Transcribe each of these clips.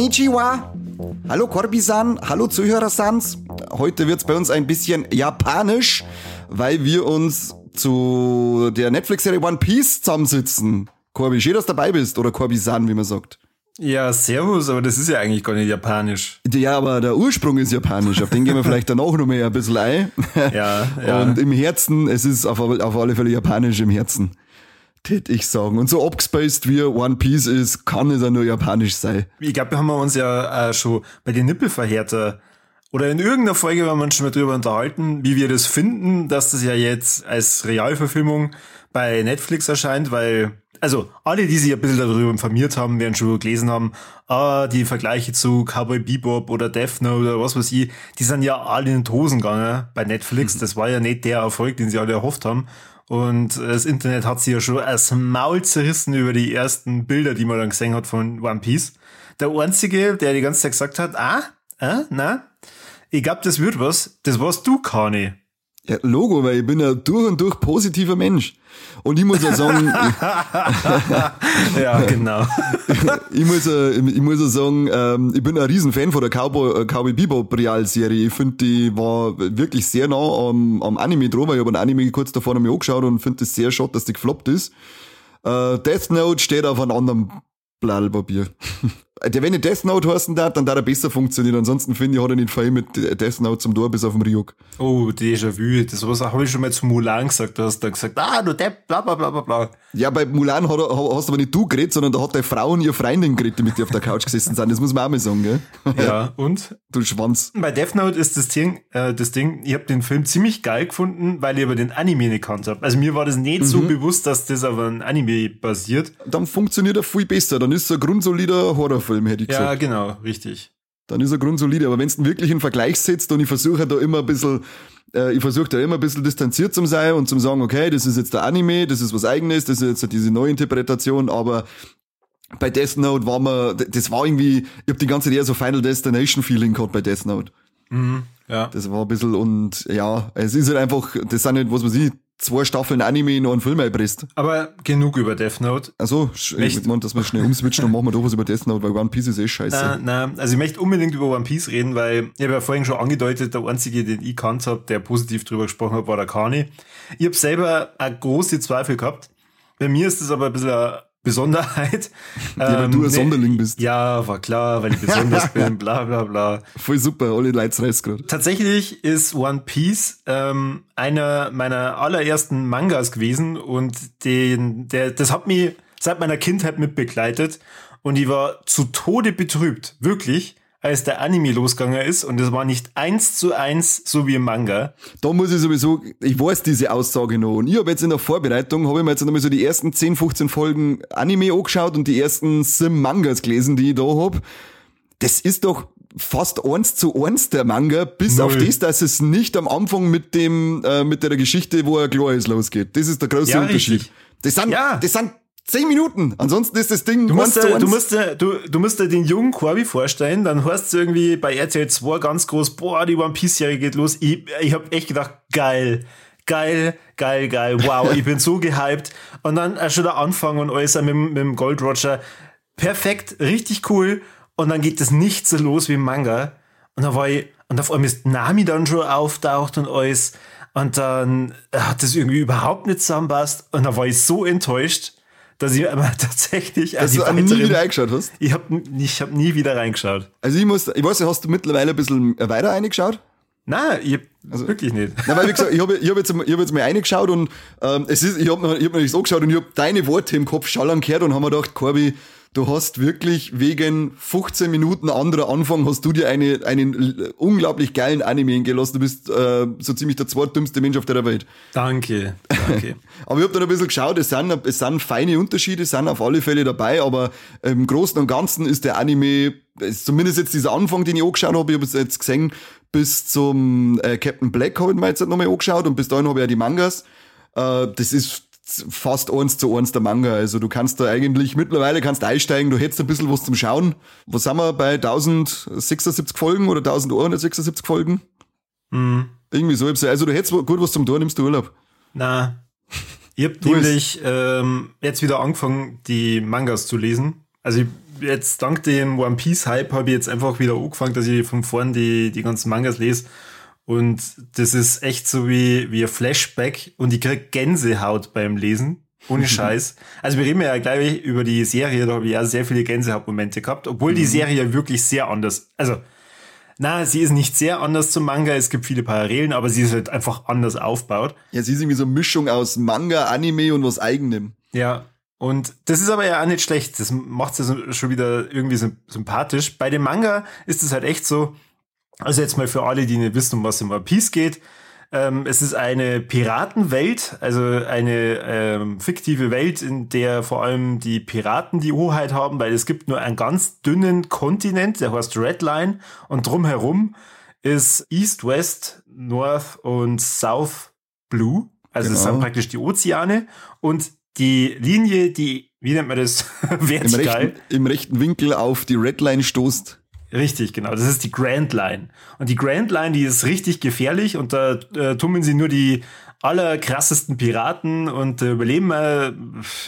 Konnichiwa. Hallo Korbi-san, hallo Zuhörer-sans. Heute wird's bei uns ein bisschen japanisch, weil wir uns zu der Netflix-Serie One Piece zusammensitzen. Korbi, schön, dass du dabei bist. Oder Korbi-san, wie man sagt. Ja, servus, aber das ist ja eigentlich gar nicht japanisch. Ja, aber der Ursprung ist japanisch. Auf den gehen wir vielleicht dann auch noch mehr ein bisschen ein. Ja, ja. Und im Herzen, es ist auf, auf alle Fälle japanisch im Herzen. Tät ich sagen. Und so abgespaced wie One Piece ist, kann es ja nur japanisch sein. Ich glaube, wir haben uns ja äh, schon bei den Nippelverhärter oder in irgendeiner Folge haben wir uns schon mal drüber unterhalten, wie wir das finden, dass das ja jetzt als Realverfilmung bei Netflix erscheint, weil, also alle, die sich ein bisschen darüber informiert haben, werden schon gelesen haben, ah, die Vergleiche zu Cowboy Bebop oder Death Note oder was weiß ich, die sind ja alle in den Hosen gegangen bei Netflix. Das war ja nicht der Erfolg, den sie alle erhofft haben. Und das Internet hat sich ja schon als Maul zerrissen über die ersten Bilder, die man dann gesehen hat von One Piece. Der einzige, der die ganze Zeit gesagt hat, ah, ah, na, ich glaube, das wird was, das warst du, Kani. Ja, Logo, weil ich bin ein durch und durch positiver Mensch. Und ich muss ja sagen, ja, genau. ich, muss, ja, ich muss ja sagen, ähm, ich bin ein Riesenfan von der Cowboy, äh, Cowboy Bebop Realserie. Ich finde, die war wirklich sehr nah am, am Anime dran, weil ich habe ein Anime kurz davor noch mal angeschaut und finde es sehr schade, dass die gefloppt ist. Äh, Death Note steht auf einem anderen Blattpapier. Der, wenn ich Death Note heißen darf, dann darf er besser funktionieren. Ansonsten finde ich, hat er nicht viel mit Death Note zum Tor bis auf den Ryuk. Oh, Déjà-vu. Das was habe ich schon mal zu Mulan gesagt. Da hast du gesagt, ah, du Depp, bla, bla, bla, bla, bla. Ja, bei Mulan hat, hast aber nicht du geredet, sondern da hat der Frau und ihre Freundin geredet, die mit dir auf der Couch gesessen sind. Das muss man auch mal sagen, gell? Ja, und? Du Schwanz. Bei Death Note ist das Ding, äh, das Ding, ich habe den Film ziemlich geil gefunden, weil ich aber den Anime nicht kannt habe. Also mir war das nicht mhm. so bewusst, dass das auf einem Anime basiert. Dann funktioniert er viel besser. Dann ist es ein grundsolider Horrorfilm, hätte ich gesagt. Ja, genau, richtig. Dann ist er grundsolide. Aber wenn du wirklich in Vergleich setzt und ich versuche da immer ein bisschen, äh, ich versuche da immer ein bisschen distanziert zu sein und zu sagen, okay, das ist jetzt der Anime, das ist was eigenes, das ist jetzt diese Neuinterpretation, aber bei Death Note war man, das war irgendwie, ich habe die ganze Zeit eher so Final Destination Feeling gehabt bei Death Note. Mhm, ja. Das war ein bisschen und ja, es ist halt einfach, das sind nicht, was man sieht, zwei Staffeln Anime in einen Film einpresst. Aber genug über Death Note. Also, ich meine, dass wir schnell umswitchen und machen wir doch was über Death Note, weil One Piece ist eh scheiße. Nein, nein, also ich möchte unbedingt über One Piece reden, weil ich habe ja vorhin schon angedeutet, der einzige, den ich kannt habe, der positiv drüber gesprochen hat, war der Kani. Ich habe selber eine große Zweifel gehabt. Bei mir ist das aber ein bisschen Besonderheit. Ja, weil ähm, du ein Sonderling bist. Ja, war klar, weil ich besonders bin, bla bla bla. Voll super, alle Leute reißt gerade. Tatsächlich ist One Piece ähm, einer meiner allerersten Mangas gewesen und den, der, das hat mich seit meiner Kindheit mitbegleitet und ich war zu Tode betrübt, wirklich, als der Anime losgegangen ist und es war nicht eins zu eins so wie im Manga. Da muss ich sowieso, ich weiß diese Aussage noch und ich habe jetzt in der Vorbereitung, habe ich mir jetzt nochmal so die ersten 10, 15 Folgen Anime angeschaut und die ersten Sim Mangas gelesen, die ich da hab. Das ist doch fast eins zu eins der Manga, bis Null. auf das, dass es nicht am Anfang mit dem, äh, mit der Geschichte, wo er klar ist, losgeht. Das ist der große ja, Unterschied. Richtig. Das sind, ja. das sind Zehn Minuten. Ansonsten ist das Ding du musst, dir, du musst, dir, du, du musst dir den jungen Corby vorstellen, dann hörst du irgendwie bei RTL 2 ganz groß, boah, die One Piece Serie geht los. Ich, ich hab echt gedacht, geil. Geil, geil, geil, wow, ich bin so gehypt. Und dann schon der Anfang und alles mit, mit dem Gold Roger. Perfekt, richtig cool. Und dann geht das nicht so los wie im Manga. Und dann war ich, und auf einmal ist Nami dann schon auftaucht und alles. Und dann hat das irgendwie überhaupt nicht zusammenpasst. Und dann war ich so enttäuscht dass ich aber tatsächlich. Dass du nie wieder reingeschaut hast? Ich habe ich hab nie wieder reingeschaut. Also ich muss, ich weiß nicht, hast du mittlerweile ein bisschen weiter reingeschaut? Nein, ich also, wirklich nicht. Nein, weil wie gesagt, ich habe ich hab jetzt, ich hab jetzt mal reingeschaut und ähm, es ist, ich habe hab mir nicht so geschaut und ich habe deine Worte im Kopf schallern gehört und habe mir gedacht, Corby, du hast wirklich wegen 15 Minuten anderer Anfang hast du dir eine, einen unglaublich geilen Anime hingelassen. Du bist äh, so ziemlich der zweitdümmste Mensch auf der Welt. Danke, danke. aber ich habe dann ein bisschen geschaut, es sind, es sind feine Unterschiede, sind auf alle Fälle dabei, aber im Großen und Ganzen ist der Anime, zumindest jetzt dieser Anfang, den ich angeschaut habe, ich habe es jetzt gesehen, bis zum äh, Captain Black habe ich mir jetzt nochmal angeschaut und bis dahin habe ich ja die Mangas. Äh, das ist fast eins zu eins der Manga. Also du kannst da eigentlich mittlerweile kannst einsteigen, du hättest ein bisschen was zum Schauen. Was haben wir bei 1076 Folgen oder 1176 Folgen? Mhm. Irgendwie so. Also du hättest gut was zum Tor, nimmst du Urlaub. Na, ich hab nämlich ähm, jetzt wieder angefangen, die Mangas zu lesen. Also ich jetzt dank dem One Piece Hype habe ich jetzt einfach wieder angefangen, dass ich von vorn die, die ganzen Mangas lese. Und das ist echt so wie, wie ein Flashback und ich krieg Gänsehaut beim Lesen. Ohne Scheiß. Also wir reden ja gleich über die Serie, da habe ich ja sehr viele Gänsehautmomente gehabt, obwohl die mhm. Serie wirklich sehr anders, also na, sie ist nicht sehr anders zum Manga, es gibt viele Parallelen, aber sie ist halt einfach anders aufgebaut. Ja, sie ist irgendwie so eine Mischung aus Manga, Anime und was eigenem. Ja, und das ist aber ja auch nicht schlecht. Das macht es ja schon wieder irgendwie sympathisch. Bei dem Manga ist es halt echt so, also jetzt mal für alle, die nicht wissen, um was im One Piece geht. Ähm, es ist eine Piratenwelt, also eine ähm, fiktive Welt, in der vor allem die Piraten die Hoheit haben, weil es gibt nur einen ganz dünnen Kontinent, der heißt Redline, und drumherum ist East, West, North und South Blue. Also genau. das sind praktisch die Ozeane. Und die Linie, die, wie nennt man das, vertikal. Im rechten, Im rechten Winkel auf die Redline stoßt. Richtig, genau. Das ist die Grand Line. Und die Grand Line, die ist richtig gefährlich und da äh, tummeln sie nur die allerkrassesten Piraten und äh, überleben äh,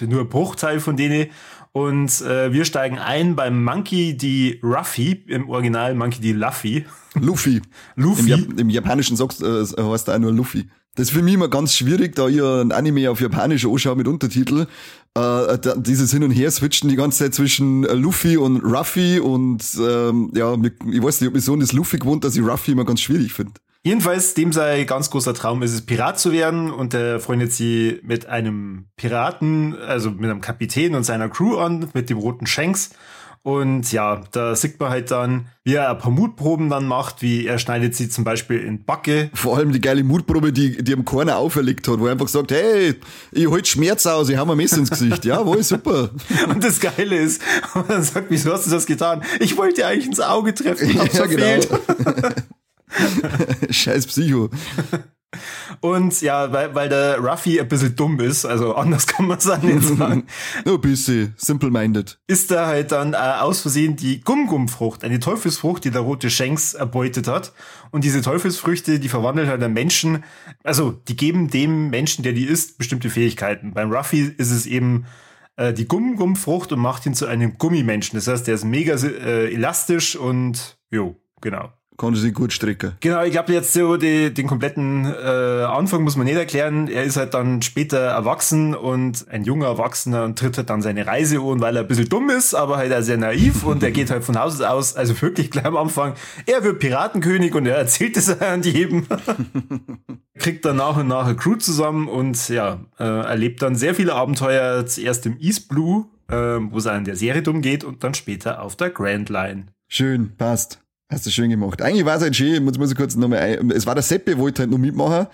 nur Bruchteil von denen. Und äh, wir steigen ein beim Monkey D. Ruffy, im Original Monkey D. Luffy. Luffy. Luffy. Im, Jap Im Japanischen sagst, äh, heißt er nur Luffy. Das ist für mich immer ganz schwierig, da ich ein Anime auf Japanisch anschaue mit Untertitel. Äh, dieses Hin- und Her-Switchen die ganze Zeit zwischen äh, Luffy und Ruffy und ähm, ja, ich weiß nicht, ob ich so das Luffy gewohnt, dass ich Ruffy immer ganz schwierig finde. Jedenfalls, dem sei ganz großer Traum ist es, Pirat zu werden und er freundet sie mit einem Piraten, also mit einem Kapitän und seiner Crew an, mit dem roten Shanks. Und ja, da sieht man halt dann, wie er ein paar Mutproben dann macht, wie er schneidet sie zum Beispiel in Backe. Vor allem die geile Mutprobe, die, die ihm keiner auferlegt hat, wo er einfach sagt, hey, ich halt Schmerz aus, ich hau mir Messer ins Gesicht. Ja, wohl, super. Und das Geile ist, und dann sagt, wieso hast du das getan? Ich wollte eigentlich ins Auge treffen, hab's ja, verfehlt. Genau. Scheiß Psycho. Und ja, weil, weil der Ruffy ein bisschen dumm ist, also anders kann man es auch nicht sagen. Nur ein bisschen, simple-minded. Ist da halt dann äh, aus Versehen die Gum-Gum-Frucht, eine Teufelsfrucht, die der rote Shanks erbeutet hat. Und diese Teufelsfrüchte, die verwandeln halt den Menschen, also die geben dem Menschen, der die isst, bestimmte Fähigkeiten. Beim Ruffy ist es eben äh, die Gum-Gum-Frucht und macht ihn zu einem Gummimenschen. Das heißt, der ist mega äh, elastisch und jo, genau. Konnte sich gut stricken. Genau, ich glaube jetzt so die, den kompletten äh, Anfang muss man nicht erklären. Er ist halt dann später erwachsen und ein junger Erwachsener und tritt halt dann seine Reise an, weil er ein bisschen dumm ist, aber halt auch sehr naiv und er geht halt von Haus aus, also wirklich gleich am Anfang, er wird Piratenkönig und er erzählt es an jedem. Kriegt dann nach und nach eine Crew zusammen und ja, äh, erlebt dann sehr viele Abenteuer, zuerst im East Blue, äh, wo es an der Serie drum geht und dann später auf der Grand Line. Schön, passt. Hast du schön gemacht. Eigentlich war es halt schön, muss, muss ich kurz nochmal ein, es war der Seppe, wollte halt noch mitmachen.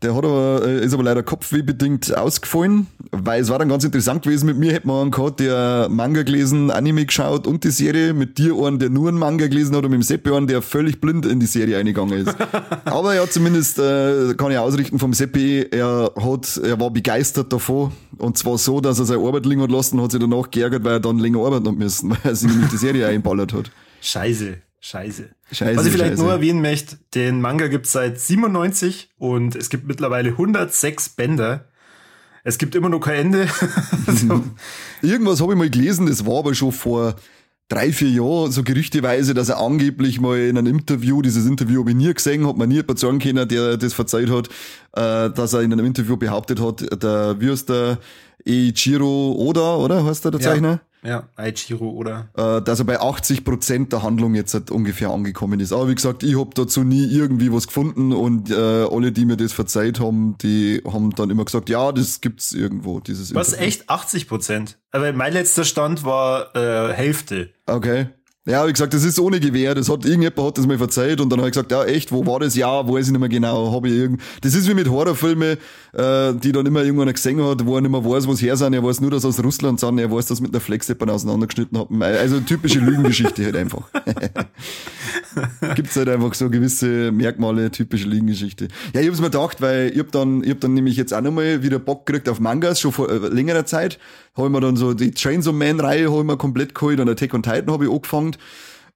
Der hat aber, äh, ist aber leider kopfwehbedingt ausgefallen, weil es war dann ganz interessant gewesen. Mit mir hätte man einen gehabt, der Manga gelesen, Anime geschaut und die Serie. Mit dir einen, der nur einen Manga gelesen hat und mit dem Seppe einen, der völlig blind in die Serie eingegangen ist. aber ja, zumindest äh, kann ich ausrichten vom Seppe, er hat, er war begeistert davon. Und zwar so, dass er seine Arbeit liegen hat lassen, hat sich danach geärgert, weil er dann länger arbeiten hat müssen, weil er sich nämlich die Serie einballert hat. Scheiße. Scheiße. Scheiße. Was ich vielleicht Scheiße. nur erwähnen möchte, den Manga gibt's seit 97 und es gibt mittlerweile 106 Bänder. Es gibt immer noch kein Ende. also. Irgendwas habe ich mal gelesen, das war aber schon vor drei, vier Jahren so gerüchteweise, dass er angeblich mal in einem Interview, dieses Interview habe ich nie gesehen, hat man nie jemand sagen können, der das verzeiht hat, äh, dass er in einem Interview behauptet hat, der, wie der, Eiichiro Oda, oder heißt der, der Zeichner? Ja. Ja, Aichiro oder? Äh, dass er bei 80 Prozent der Handlung jetzt halt ungefähr angekommen ist. Aber wie gesagt, ich hab dazu nie irgendwie was gefunden und äh, alle, die mir das verzeiht haben, die haben dann immer gesagt, ja, das gibt's irgendwo, dieses Was, Interview. echt 80 Prozent? Aber mein letzter Stand war äh, Hälfte. Okay. Ja, wie gesagt, das ist ohne Gewehr. Das hat irgendjemand hat das mal verzeiht und dann habe ich gesagt, ja echt, wo war das? Ja, weiß ich nicht mehr genau. Habe ich irgend. Das ist wie mit Horrorfilmen, äh, die dann immer irgendwann gesehen hat, wo er nicht mehr weiß, wo es her sind. Er weiß nur, dass aus Russland sind. Er weiß, dass mit einer Flexsteppern auseinandergeschnitten haben. Also typische Lügengeschichte halt einfach. Gibt's halt einfach so gewisse Merkmale, typische Lügengeschichte. Ja, ich hab's mir gedacht, weil ich hab dann, ich hab dann nämlich jetzt auch nochmal wieder Bock gekriegt auf Mangas, schon vor äh, längerer Zeit. Habe ich mir dann so die Chainsaw Man Reihe habe ich mir komplett geholt, und Attack on Titan habe ich angefangen.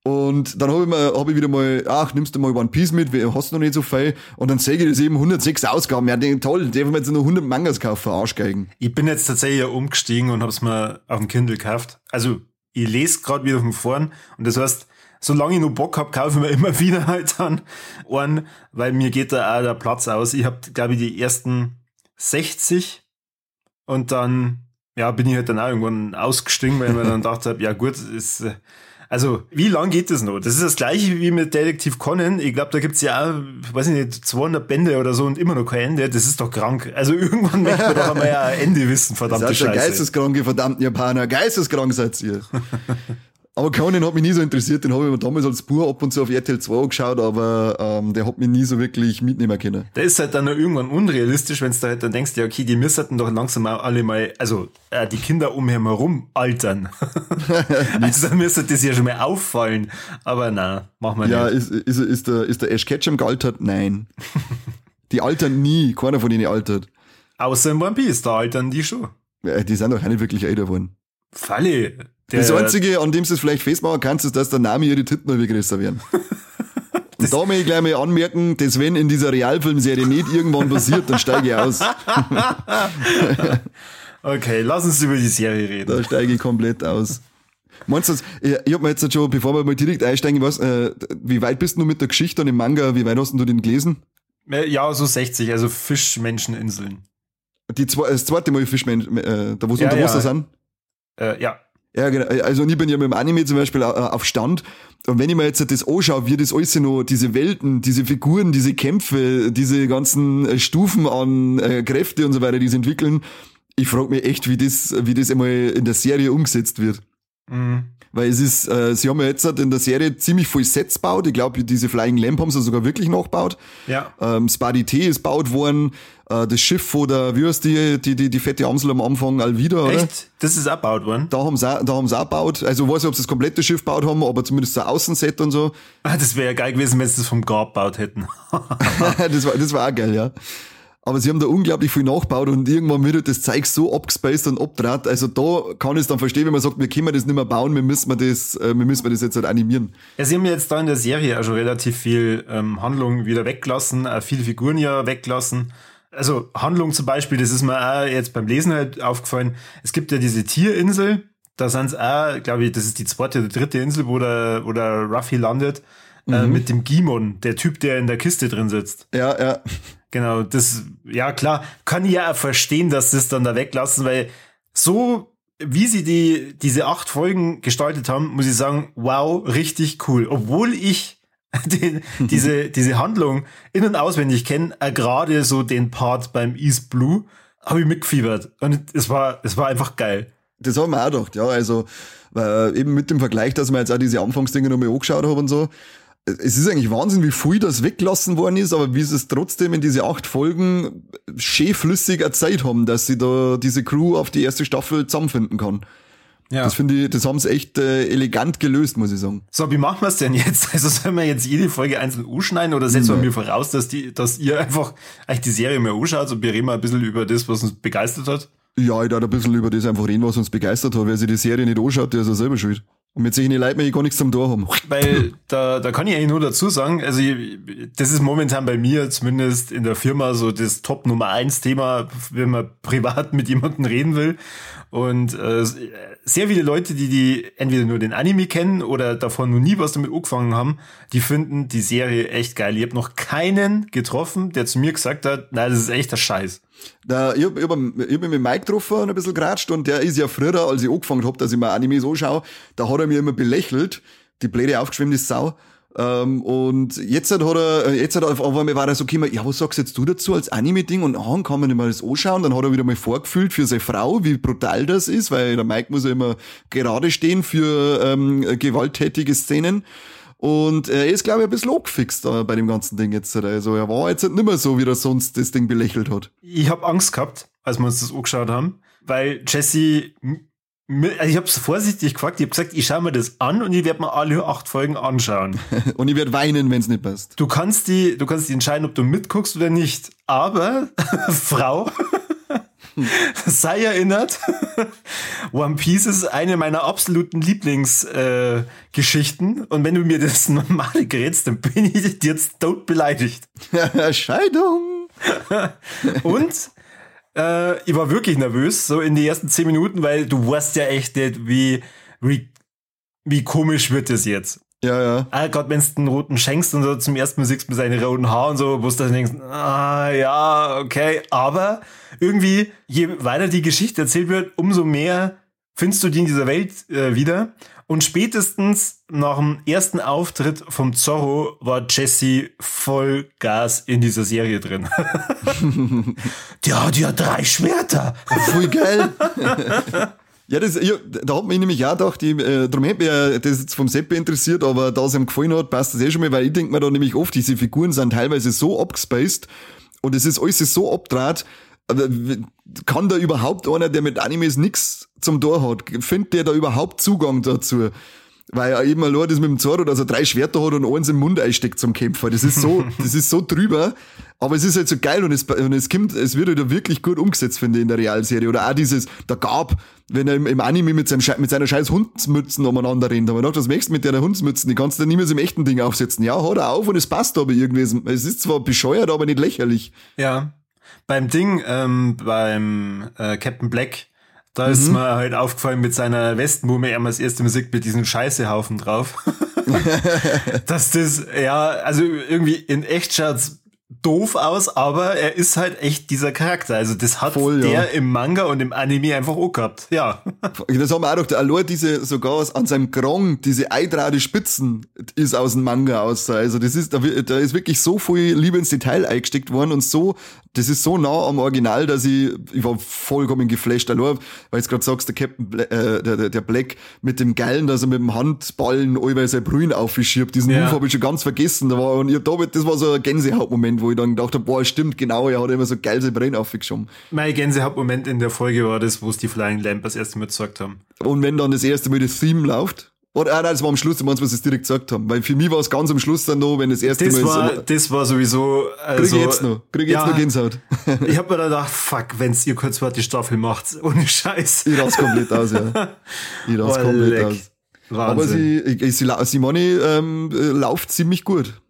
Und dann habe ich, mir, hab ich wieder mal, ach, nimmst du mal One Piece mit, hast du noch nicht so viel. Und dann sehe ich das eben 106 Ausgaben. Ja, denke, toll, ich mir jetzt nur 100 Mangas kaufen, Arschgeigen. Ich bin jetzt tatsächlich umgestiegen und habe es mir auf dem Kindle gekauft. Also ich lese gerade wieder von vorn und das heißt, solange ich noch Bock hab, kaufe ich mir immer wieder halt dann einen, weil mir geht da auch der Platz aus. Ich habe, glaube ich, die ersten 60 und dann ja, bin ich halt dann auch irgendwann ausgestiegen, weil ich mir dann gedacht habe, ja gut, ist, also wie lang geht das noch? Das ist das gleiche wie mit Detektiv Conan. Ich glaube, da gibt's ja auch, weiß ich nicht, 200 Bände oder so und immer noch kein Ende. Das ist doch krank. Also irgendwann möchte man doch einmal ja ein Ende wissen, verdammte Das ist Scheiße. geisteskranke, verdammten Japaner. Geisteskrank seid ihr. aber Conan hat mich nie so interessiert. Den habe ich mir damals als Bub ab und zu auf RTL 2 angeschaut, aber ähm, der hat mich nie so wirklich mitnehmen können. Da ist halt dann irgendwann unrealistisch, wenn du da halt dann denkst, ja, okay, die müssten doch langsam alle mal, also äh, die Kinder um ihn herum altern. also dann müsste das ja schon mal auffallen. Aber na, machen wir Ja, nicht. ist, ist, ist, der, ist der Ash Ketchum gealtert? Nein. Die altern nie. Keiner von denen altert. Außer im One Piece, da altern die schon. Ja, Die sind doch auch nicht wirklich älter geworden. Falle. Das Einzige, an dem du es vielleicht festmachen kannst, ist, dass der Name ihre Titten noch wieder größer werden. Und da möchte ich gleich mal anmerken, dass wenn in dieser Realfilmserie nicht irgendwann passiert, dann steige ich aus. Okay, lass uns über die Serie reden. Da steige ich komplett aus. Meinst du, ich, ich hab mir jetzt schon, bevor wir mal direkt einsteigen, was, äh, wie weit bist du mit der Geschichte und dem Manga, wie weit hast du den gelesen? Äh, Ja, so 60, also Fischmenscheninseln. Die zwei, das zweite Mal Fischmensch, äh, da wo sie Ja, unter Wasser ja. sind? Äh, ja. Ja, genau. Also ich bin ja mit dem Anime zum Beispiel äh, auf Stand. Und wenn ich mir jetzt das anschaue, wie das alles noch, diese Welten, diese Figuren, diese Kämpfe, diese ganzen äh, Stufen an äh, Kräfte und so weiter, die sie entwickeln, ich frage mich echt, wie das, wie das einmal in der Serie umgesetzt wird. Mhm. Weil es ist, äh, sie haben ja jetzt in der Serie ziemlich viel Sets gebaut. Ich glaube, diese Flying Lamp haben sie sogar wirklich nachgebaut. Ja. Ähm, Spadi T ist gebaut worden. Äh, das Schiff von der, wie heißt die, die, die, die fette Amsel am Anfang, Alvida, oder? Echt? Das ist abgebaut worden? Da haben sie auch, da haben sie auch gebaut. Also, ich weiß nicht, ob sie das komplette Schiff gebaut haben, aber zumindest so ein Außenset und so. Ah, das wäre ja geil gewesen, wenn sie das vom Grab gebaut hätten. das war, das war auch geil, ja. Aber sie haben da unglaublich viel nachgebaut und irgendwann wird das Zeug so abgespaced und abdraht. Also da kann ich es dann verstehen, wenn man sagt, wir können das nicht mehr bauen, wir müssen das, äh, wir müssen das jetzt halt animieren. Ja, sie haben jetzt da in der Serie auch schon relativ viel ähm, Handlung wieder weggelassen, auch viele Figuren ja weggelassen. Also Handlung zum Beispiel, das ist mir auch jetzt beim Lesen halt aufgefallen. Es gibt ja diese Tierinsel, da sind es auch, glaube ich, das ist die zweite oder dritte Insel, wo der, wo der Ruffy landet, äh, mit dem Gimon, der Typ, der in der Kiste drin sitzt. Ja, ja. Genau, das, ja klar, kann ich ja auch verstehen, dass sie es dann da weglassen, weil so, wie sie die, diese acht Folgen gestaltet haben, muss ich sagen, wow, richtig cool. Obwohl ich den, diese, diese Handlung in- und auswendig kenne, äh, gerade so den Part beim East Blue, habe ich mitgefiebert. Und es war, es war einfach geil. Das haben wir auch gedacht, ja. Also, weil eben mit dem Vergleich, dass man jetzt auch diese Anfangsdinge nochmal angeschaut haben und so. Es ist eigentlich Wahnsinn, wie viel das weggelassen worden ist, aber wie sie es trotzdem in diese acht Folgen schön flüssig erzählt haben, dass sie da diese Crew auf die erste Staffel zusammenfinden kann. Ja. Das finde ich, das haben sie echt äh, elegant gelöst, muss ich sagen. So, wie machen wir es denn jetzt? Also sollen wir jetzt jede Folge einzeln anschneiden oder setzen wir Nee. mir voraus, dass die, dass ihr einfach eigentlich die Serie mehr anschaut und wir reden mal ein bisschen über das, was uns begeistert hat? Ja, ich darf ein bisschen über das einfach reden, was uns begeistert hat. Wer sich die Serie nicht anschaut, der ist ja selber schuld. Und mit solchen Leuten, die gar nichts zum Tor haben. Weil da, da kann ich eigentlich nur dazu sagen, also ich, das ist momentan bei mir zumindest in der Firma so das Top Nummer eins Thema, wenn man privat mit jemandem reden will. Und äh, sehr viele Leute, die die entweder nur den Anime kennen oder davon noch nie was damit angefangen haben, die finden die Serie echt geil. Ich habe noch keinen getroffen, der zu mir gesagt hat, nein, das ist echt der Scheiß. Da, ich hab, ich hab, ich hab mich mit Mike getroffen und ein bisschen geratscht und der ist ja früher, als ich angefangen hab, dass ich mir Animes anschaue, da hat er mir immer belächelt, die blöde aufgeschwemmte Sau. Ähm, und jetzt hat er, jetzt hat er auf einmal war er so gekommen, ja, was sagst jetzt du dazu als Anime-Ding? Und ah, kann man nicht mal das anschauen? Dann hat er wieder mal vorgefühlt für seine Frau, wie brutal das ist, weil der Mike muss ja immer gerade stehen für ähm, gewalttätige Szenen. Und er ist, glaube ich, ein bisschen angefixt äh, bei dem ganzen Ding jetzt. Also er war jetzt nicht mehr so, wie er sonst das Ding belächelt hat. Ich habe Angst gehabt, als wir uns das angeschaut haben, weil Jesse, also ich habe es vorsichtig gefragt, ich habe gesagt, ich schaue mir das an und ich werde mir alle acht Folgen anschauen. Und ich werde weinen, wenn es nicht passt. Du kannst die, du kannst die entscheiden, ob du mitguckst oder nicht. Aber Frau, sei erinnert, One Piece ist eine meiner absoluten Lieblingsgeschichten. Äh, und wenn du mir das normale gerätst, dann bin ich jetzt tot beleidigt. Scheidung. Und äh, ich war wirklich nervös, so in die ersten zehn Minuten, weil du weißt ja echt nicht, wie, wie wie komisch wird das jetzt? Ja, ja. Ah, gerade wenn du den roten schenkst und so zum ersten Mal siehst mit seinen roten Haaren und so, wo du dann denkst, ah, ja, okay. Aber irgendwie, je weiter die Geschichte erzählt wird, umso mehr findest du die in dieser Welt äh, wieder. Und spätestens nach dem ersten Auftritt vom Zorro war Jesse voll Gas in dieser Serie drin. der hat ja drei Schwerter. Voll geil. Ja, das, ja, da hat mich nämlich auch gedacht, ich, äh, darum hätte mich ja das jetzt vom Seppe interessiert, aber da es ihm gefallen hat, passt das eh schon mal, weil ich denke mir da nämlich oft, diese Figuren sind teilweise so abgespaced und es ist alles so abdraht, kann da überhaupt einer, der mit Animes nix zum Tor hat, findet der da überhaupt Zugang dazu? Weil er eben allein das mit dem Zorro, dass er drei Schwerter hat und eins im Mund einsteckt zum Kämpfer. Das ist so, das ist so drüber. Aber es ist halt so geil und es, und es kommt, es wird halt wirklich gut umgesetzt, finde ich, in der Realserie. Oder auch dieses, der Gab, wenn er im, im Anime mit, seinem, mit seiner scheiß Hundsmützen umeinander rennt. Aber noch, was möchtest du mit der Hundsmützen? Die kannst du niemals im echten Ding aufsetzen. Ja, hat er auf und es passt aber irgendwie. Es ist zwar bescheuert, aber nicht lächerlich. Ja. Beim Ding, ähm, beim äh, Captain Black, da mhm. ist mir halt aufgefallen mit seiner Westmumme, er mal das erste Musik mit diesem Scheißehaufen drauf. Dass das, ja, also irgendwie in echt schaut's doof aus, aber er ist halt echt dieser Charakter. Also das hat Voll, der ja. im Manga und im Anime einfach auch gehabt. Ja. Das haben wir auch doch, allein diese, sogar an seinem Krong, diese eidrade Spitzen ist aus dem Manga aus. Also das ist, da, da ist wirklich so viel Liebe ins Detail eingesteckt worden und so, das ist so nah am Original, dass ich, ich war vollkommen geflasht. Allein, weil du gerade sagst, der Captain, Bla äh, der, der Black mit dem Geilen, dass er mit dem Handballen allweil sein Brühen aufgeschirbt. Diesen ja. Move habe ich schon ganz vergessen. Da war, und ihr David, das war so ein Gänsehautmoment, wo ich dann gedacht habe, boah, stimmt, genau, er hat immer so geil sein Brain aufgeschoben. Mein Gänsehauptmoment in der Folge war das, wo es die Flying Lamp das erste Mal gesagt haben. Und wenn dann das erste Mal das Theme läuft, oder, ah, nein, das war am Schluss, du meinst, was sie direkt gesagt haben. Weil für mich war es ganz am Schluss dann noch, wenn das erste das Mal war, ist. Das war sowieso, also. Krieg ich jetzt noch. Krieg ich ja, jetzt noch Gänsehaut. ich hab mir dann gedacht, fuck, wenn's ihr kurz die Staffel macht, ohne Scheiß. Ich raste komplett aus, ja. Ich raste komplett leck. aus. Wahnsinn. Aber sie, ich, sie, Simone ähm, äh, läuft ziemlich gut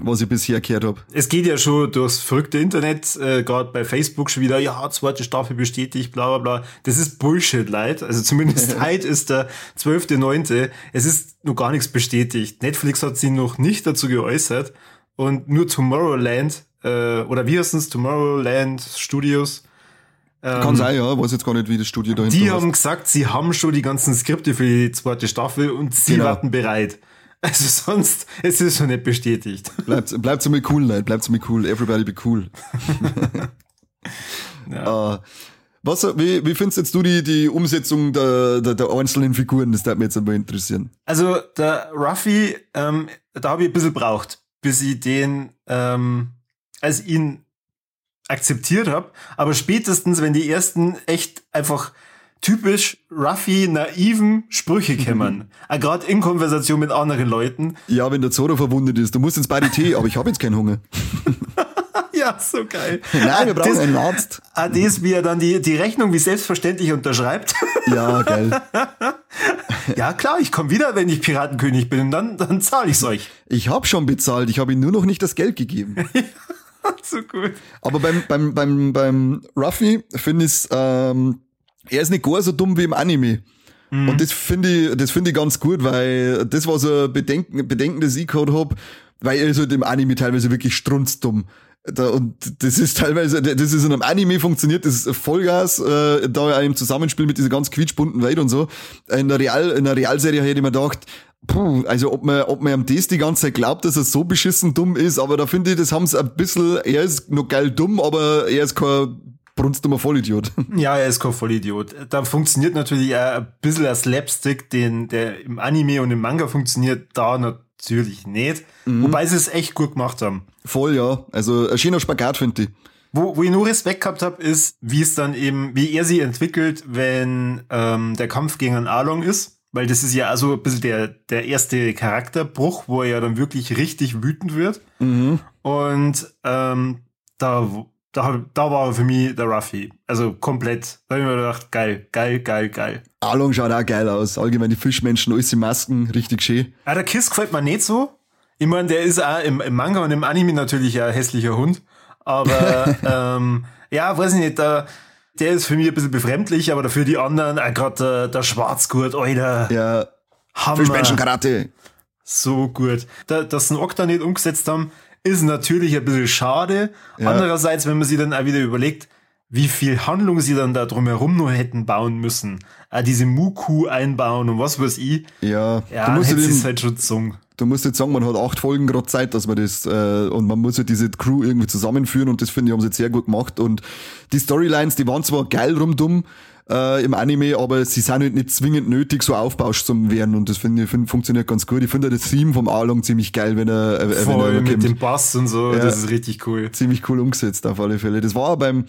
was ich bisher gehört habe. Es geht ja schon durchs verrückte Internet, äh, gerade bei Facebook schon wieder, ja, zweite Staffel bestätigt, bla bla bla. Das ist Bullshit, Leid. Also zumindest heute ist der 12.9. Es ist noch gar nichts bestätigt. Netflix hat sich noch nicht dazu geäußert und nur Tomorrowland, äh, oder wie heißt es, Tomorrowland Studios, ähm, Kann sein, ja, weiß jetzt gar nicht, wie das Studio dahinter Die haben gesagt, sie haben schon die ganzen Skripte für die zweite Staffel und sie genau. warten bereit. Also sonst, es ist schon nicht bestätigt. Bleibt, bleibt so mit cool, Leute, bleibt so mit cool. Everybody be cool. ja. uh, was, wie, wie findest jetzt du die, die Umsetzung der, der, der einzelnen Figuren? Das würde mich jetzt einmal interessieren. Also, der Ruffy, ähm, da habe ich ein bisschen braucht, bis ich den, ähm, als ihn akzeptiert habe. Aber spätestens, wenn die ersten echt einfach typisch Ruffy naiven Sprüche kämmern. Mhm. Gerade in Konversation mit anderen Leuten. Ja, wenn der Zoro verwundet ist, du musst ins Tee, aber ich habe jetzt keinen Hunger. ja, so geil. Nein, wir brauchen das, einen Arzt. Ah, das, wie er dann die, die Rechnung wie selbstverständlich unterschreibt. ja, geil. ja, klar, ich komme wieder, wenn ich Piratenkönig bin, und dann, dann zahle ich's euch. Ich habe schon bezahlt, ich habe ihm nur noch nicht das Geld gegeben. so gut. Aber beim, beim, beim, beim Ruffy finde ich ähm, er ist nicht gar so dumm wie im Anime. Mhm. Und das finde ich, das finde ich ganz gut, weil das war so ein Bedenken, Bedenken, das ich gehabt hab, weil er ist halt im Anime teilweise wirklich strunzdumm. Da, und das ist teilweise, das ist in einem Anime funktioniert, das ist Vollgas, äh, da im Zusammenspiel mit dieser ganz quietschbunten Welt und so. In der Real, in der Realserie hätte ich mir gedacht, puh, also ob man, ob man am das die ganze Zeit glaubt, dass er so beschissen dumm ist, aber da finde ich, das haben sie ein bisschen, er ist noch geil dumm, aber er ist kein brunst immer Vollidiot. Ja, er ist kein Vollidiot. Da funktioniert natürlich ein bisschen der Slapstick, den, der im Anime und im Manga funktioniert, da natürlich nicht. Mhm. Wobei sie es echt gut gemacht haben. Voll, ja. Also ein schöner Spagat, finde ich. Wo, wo ich nur Respekt gehabt habe, ist, wie es dann eben, wie er sie entwickelt, wenn ähm, der Kampf gegen einen Along ist. Weil das ist ja also ein bisschen der, der erste Charakterbruch, wo er ja dann wirklich richtig wütend wird. Mhm. Und ähm, da da, da war für mich der Ruffy. Also komplett. Da habe ich mir gedacht, geil, geil, geil, geil. Along schaut auch geil aus. Allgemein die Fischmenschen, alles in Masken, richtig schön. Ja, der Kiss gefällt mir nicht so. Ich meine, der ist auch im, im Manga und im Anime natürlich ein hässlicher Hund. Aber ähm, ja, weiß ich nicht, der, der ist für mich ein bisschen befremdlich, aber dafür die anderen, äh, gerade der, der Schwarzgurt, Alter. Ja. Hammer. Fischmenschen-Karate. So gut. Da, dass sie den Okta nicht umgesetzt haben, ist natürlich ein bisschen schade. Ja. Andererseits, wenn man sich dann auch wieder überlegt, wie viel Handlung sie dann da drumherum noch hätten bauen müssen. Auch diese Muku einbauen und was weiß ich. Ja, Ja, du musst hätte es halt schon gesungen. du musst jetzt sagen, man hat acht Folgen gerade Zeit, dass man das, äh, und man muss ja diese Crew irgendwie zusammenführen und das finde ich, haben sie jetzt sehr gut gemacht und die Storylines, die waren zwar geil rumdumm, äh, im Anime, aber sie sind halt nicht zwingend nötig, so aufbauscht zu werden und das finde ich, find, funktioniert ganz gut. Ich finde das Theme vom Arlong ziemlich geil, wenn er, äh, wenn er Voll mit dem Bass und so, Ja. das ist richtig cool. ziemlich cool umgesetzt auf alle Fälle. Das war auch beim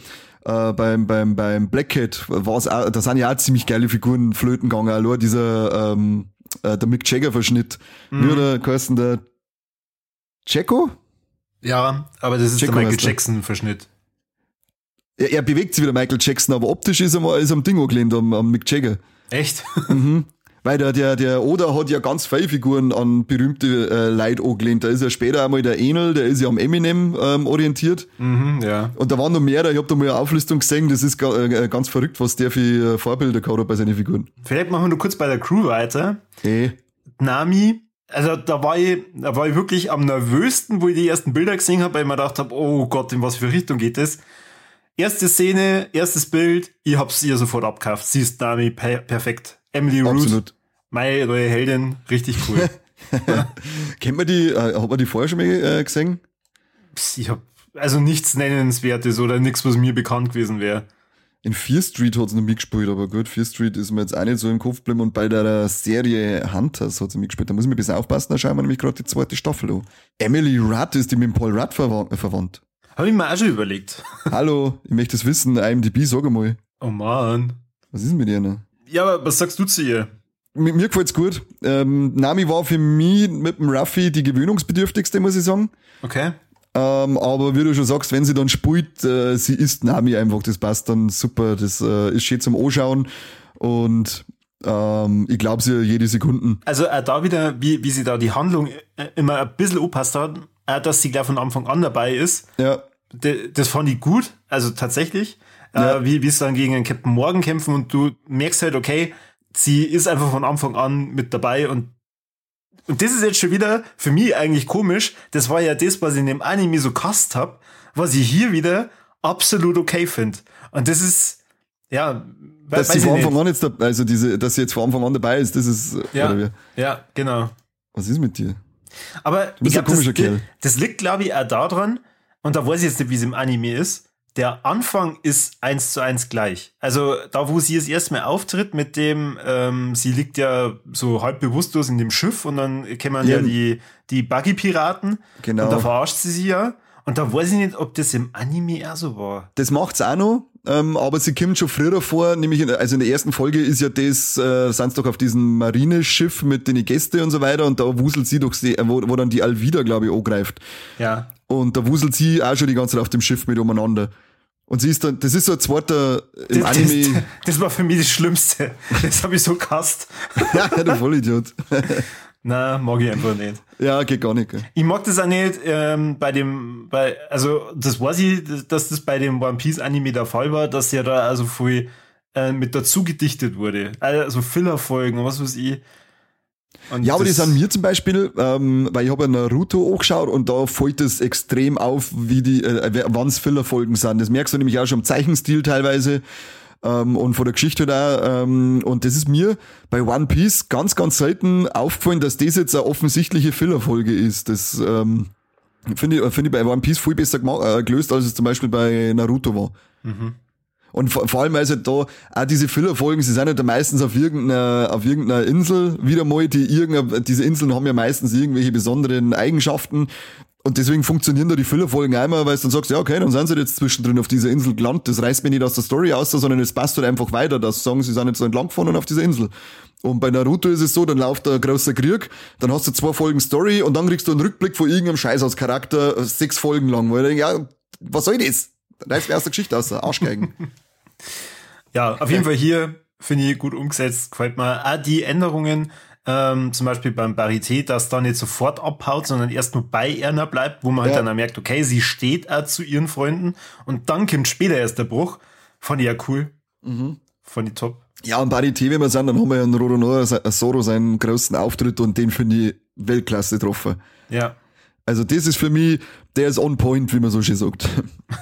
äh, beim beim beim Black Cat war's auch, da sind ja auch ziemlich geile Figuren flöten gegangen. Allein dieser ähm, äh, der Mick Jagger Verschnitt. Mhm. Wie hat er geheißen, der Checo? Ja, aber das ist Checo der Michael er. Jackson-Verschnitt. Er, er bewegt sich wieder Michael Jackson, aber optisch ist er mal ist am Ding angelehnt, am, am Mick Jagger. Echt? Weil der, der, der Oda hat ja ganz viele Figuren an berühmte äh, Leute angelehnt. Da ist ja später einmal der Enel, der ist ja am Eminem ähm, orientiert. mhm, ja. Und da waren noch mehrere, ich habe da mal eine Auflistung gesehen, das ist äh, ganz verrückt, was der für äh, Vorbilder gehabt hat bei seinen Figuren. Vielleicht machen wir nur kurz bei der Crew weiter. Eh. Nami, also da war ich, da war ich wirklich am nervösten, wo ich die ersten Bilder gesehen habe, weil ich mir gedacht habe, oh Gott, in was für Richtung geht das? Erste Szene, erstes Bild, ich hab's ihr sofort abgekauft. Sie ist Nami per perfekt. Emily Root, Absolut. meine neue Heldin, richtig cool. Kennt man die, äh, hat man die vorher schon mal äh, gesehen? Ich hab also nichts Nennenswertes oder nichts, was mir bekannt gewesen wäre. In Fear Street hat sie noch mitgespielt, aber gut, Fear Street ist mir jetzt auch nicht so im Kopf geblieben und bei der Serie Hunters hat sie mitgespielt. Da muss ich mir ein bisschen aufpassen, da schauen wir nämlich gerade die zweite Staffel an. Emily Rudd ist die mit Paul Rudd verwa- äh, verwandt. Habe ich mir auch schon überlegt. Hallo, ich möchte es wissen, IMDb, sag einmal. Oh man. Was ist mit ihr noch? Ja, aber was sagst du zu ihr? Mir, mir gefällt's gut. Ähm, Nami war für mich mit dem Ruffy die gewöhnungsbedürftigste, muss ich sagen. Okay. Ähm, aber wie du schon sagst, wenn sie dann spielt, äh, sie ist Nami einfach, das passt dann super, das äh, ist schön zum Anschauen und ähm, ich glaube sie jede Sekunde. Also auch da wieder, wie, wie sie da die Handlung äh, immer ein bisschen angepasst hat, auch dass sie gleich von Anfang an dabei ist, Ja, D- das fand ich gut, also tatsächlich, Ja. äh, wie, wie es dann gegen einen Captain Morgan kämpfen und du merkst halt, okay, sie ist einfach von Anfang an mit dabei und und das ist jetzt schon wieder für mich eigentlich komisch. Das war ja das, was ich in dem Anime so kast hab, was ich hier wieder absolut okay finde. Und das ist, ja, we- dass sie von Anfang nicht. an jetzt, da, also diese, dass sie jetzt von Anfang an dabei ist, das ist, äh, Ja, oder wie? ja, genau. was ist mit dir? Aber ich glaub, das, das liegt, glaube ich, auch daran, und da weiß ich jetzt nicht, wie es im Anime ist, der Anfang ist eins zu eins gleich. Also da, wo sie das erste Mal auftritt mit dem, ähm, sie liegt ja so halb bewusstlos in dem Schiff und dann kennen ja, Ja. die, die Buggy-Piraten Genau. und da verarscht sie sie ja. Und da weiß ich nicht, ob das im Anime auch so war. Das macht's auch noch, ähm, aber sie kommt schon früher vor, nämlich in, also in der ersten Folge ist ja das, äh, sind doch auf diesem Marineschiff mit den Gästen und so weiter und da wuselt sie doch, sie, äh, wo, wo dann die Alvida, glaube ich, angreift. Ja. Und da wuselt sie auch schon die ganze Zeit auf dem Schiff mit umeinander. Und sie ist dann, das ist so ein zweiter im Das, Anime. das, das war für mich das Schlimmste. Das habe ich so gehasst. ja, der Vollidiot. Na, mag ich einfach nicht. ja, geht gar nicht. Gell. Ich mag das auch nicht ähm, bei dem, bei, also das weiß ich, dass das bei dem One Piece Anime der Fall war, dass ja da also viel äh, mit dazu gedichtet wurde. Also Fillerfolgen und was weiß ich. Und Ja, aber das- sind mir zum Beispiel, ähm, weil ich habe ja Naruto angeschaut und da fällt es extrem auf, wie die, äh, wann's Fillerfolgen sind. Das merkst du nämlich auch schon im Zeichenstil teilweise ähm, und von der Geschichte da. Ähm, und das ist mir bei One Piece ganz, ganz selten aufgefallen, dass das jetzt eine offensichtliche Fillerfolge ist. Das ähm, finde ich, finde ich bei One Piece viel besser äh, gelöst, als es zum Beispiel bei Naruto war. Und vor, vor allem, also da auch diese Fillerfolgen, sie sind ja da meistens auf irgendeiner, auf irgendeiner Insel wieder mal, die irgendeine, diese Inseln haben ja meistens irgendwelche besonderen Eigenschaften. Und deswegen funktionieren da die Fillerfolgen einmal, weil du dann sagst, ja, okay, dann sind sie jetzt zwischendrin auf dieser Insel gelandet. Das reißt mir nicht aus der Story aus, sondern es passt halt einfach weiter, dass sagen, sie sind jetzt entlang gefahren auf dieser Insel. Und bei Naruto ist es so, dann läuft ein großer Krieg, dann hast du zwei Folgen Story und dann kriegst du einen Rückblick von irgendeinem Scheiß aus Charakter, äh, sechs Folgen lang, weil ich denke, ja, was soll das? Reißt mir aus der Geschichte aus, Arschgeigen. Ja, auf jeden Fall hier finde ich gut umgesetzt, gefällt mir. Auch die Änderungen, ähm, zum Beispiel beim Barité, dass da nicht sofort abhaut, sondern erst nur bei Erna bleibt, wo man halt Ja. dann auch merkt, okay, sie steht auch zu ihren Freunden und dann kommt später erst der Bruch. Fand ich ja cool. Fand ich top. Ja, und Parité, wenn wir sind, dann haben wir ja in Rodonor Soro seinen größten Auftritt und den finde ich Weltklasse getroffen. Ja. Also das ist für mich, der ist on point, wie man so schön sagt.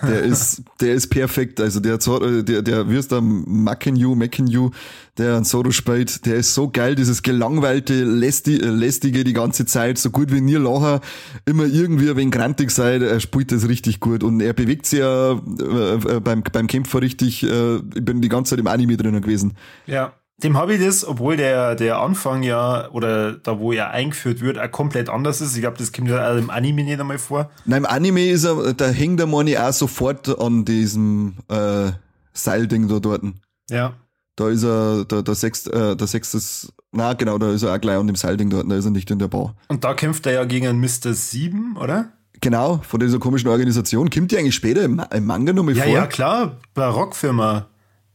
Der ist, der ist perfekt. Also der, Zoro- der, der wirst am Mackenju, Mackenju, der an Zoro spielt, der ist so geil, dieses gelangweilte, lästi- äh, lästige die ganze Zeit, so gut wie nie lachen, immer irgendwie ein wenig grantig sein, er spielt das richtig gut und er bewegt sich ja äh, äh, beim, beim Kämpfer richtig, äh, ich bin die ganze Zeit im Anime drinnen gewesen. Ja. Dem habe ich das, obwohl der, der Anfang ja, oder da wo er eingeführt wird, auch komplett anders ist. Ich glaube, das kommt ja auch im Anime nicht einmal vor. Nein, im Anime ist er, da hängt der Money auch sofort an diesem äh, Seilding da dort. Ja. Da ist er, der, der sechste, äh, der sechstes, na genau, da ist er auch gleich an dem Seilding dort, da ist er nicht in der Bar. Und da kämpft er ja gegen einen Mr. 7, oder? Genau, von dieser komischen Organisation. Kommt die eigentlich später im, im Manga nochmal Ja, vor? ja, klar. Barockfirma.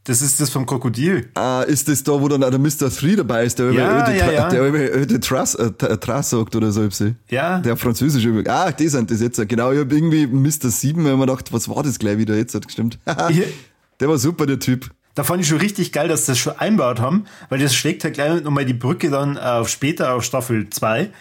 Das ist das vom Krokodil. Ah, ist das da, wo dann auch der Mr. 3 dabei ist, der über Ja, öde, ja, ja. der öde Trass, äh, Tra- Trass sagt oder so. Ja. Der Französisch über. Ah, die sind das jetzt. Genau, ich hab irgendwie Mr. 7, wenn man gedacht, was war das gleich wieder jetzt? Hat gestimmt. Der war super, der Typ. Da fand ich schon richtig geil, dass sie das schon einbaut haben, weil das schlägt halt gleich nochmal die Brücke dann auf später auf Staffel 2.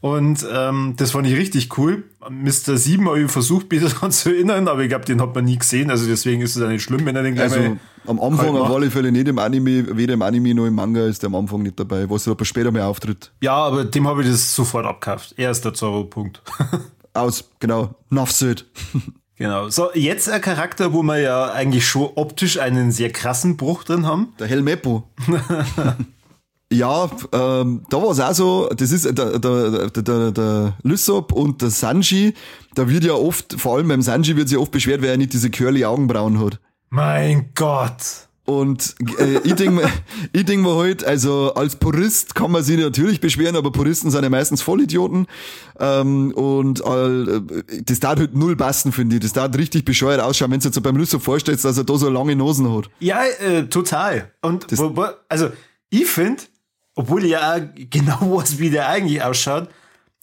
Und ähm, das fand ich richtig cool. Mr. 7 habe ich versucht, mich daran zu erinnern, aber ich glaube, den hat man nie gesehen, also deswegen ist es ja nicht schlimm, wenn er den gleich Also am Anfang auf alle Fälle nicht im Anime, weder im Anime noch im Manga ist der am Anfang nicht dabei, was aber später mal auftritt. Ja, aber dem habe ich das sofort abgekauft. Er ist der Zorro-Punkt. Aus, genau, Nafsöd. genau. So, jetzt ein Charakter, wo wir ja eigentlich schon optisch einen sehr krassen Bruch drin haben. Der Helmeppo. Ja, ähm, da war es auch so, das ist der, der, der, der, Lysop und der Sanji, da wird ja oft, vor allem beim Sanji wird sich oft beschwert, weil er nicht diese curly Augenbrauen hat. Mein Gott. Und äh, ich denke ich denk mir halt, also als Purist kann man sich natürlich beschweren, aber Puristen sind ja meistens Vollidioten. Ähm, und äh, das darf halt null passen, finde ich. Das darf richtig bescheuert ausschauen, wenn du dir jetzt beim Lüster vorstellst, dass er da so lange Nosen hat. Ja, äh, total. Und wo, wo, also ich finde, obwohl ich ja genau weiß, wie der eigentlich ausschaut,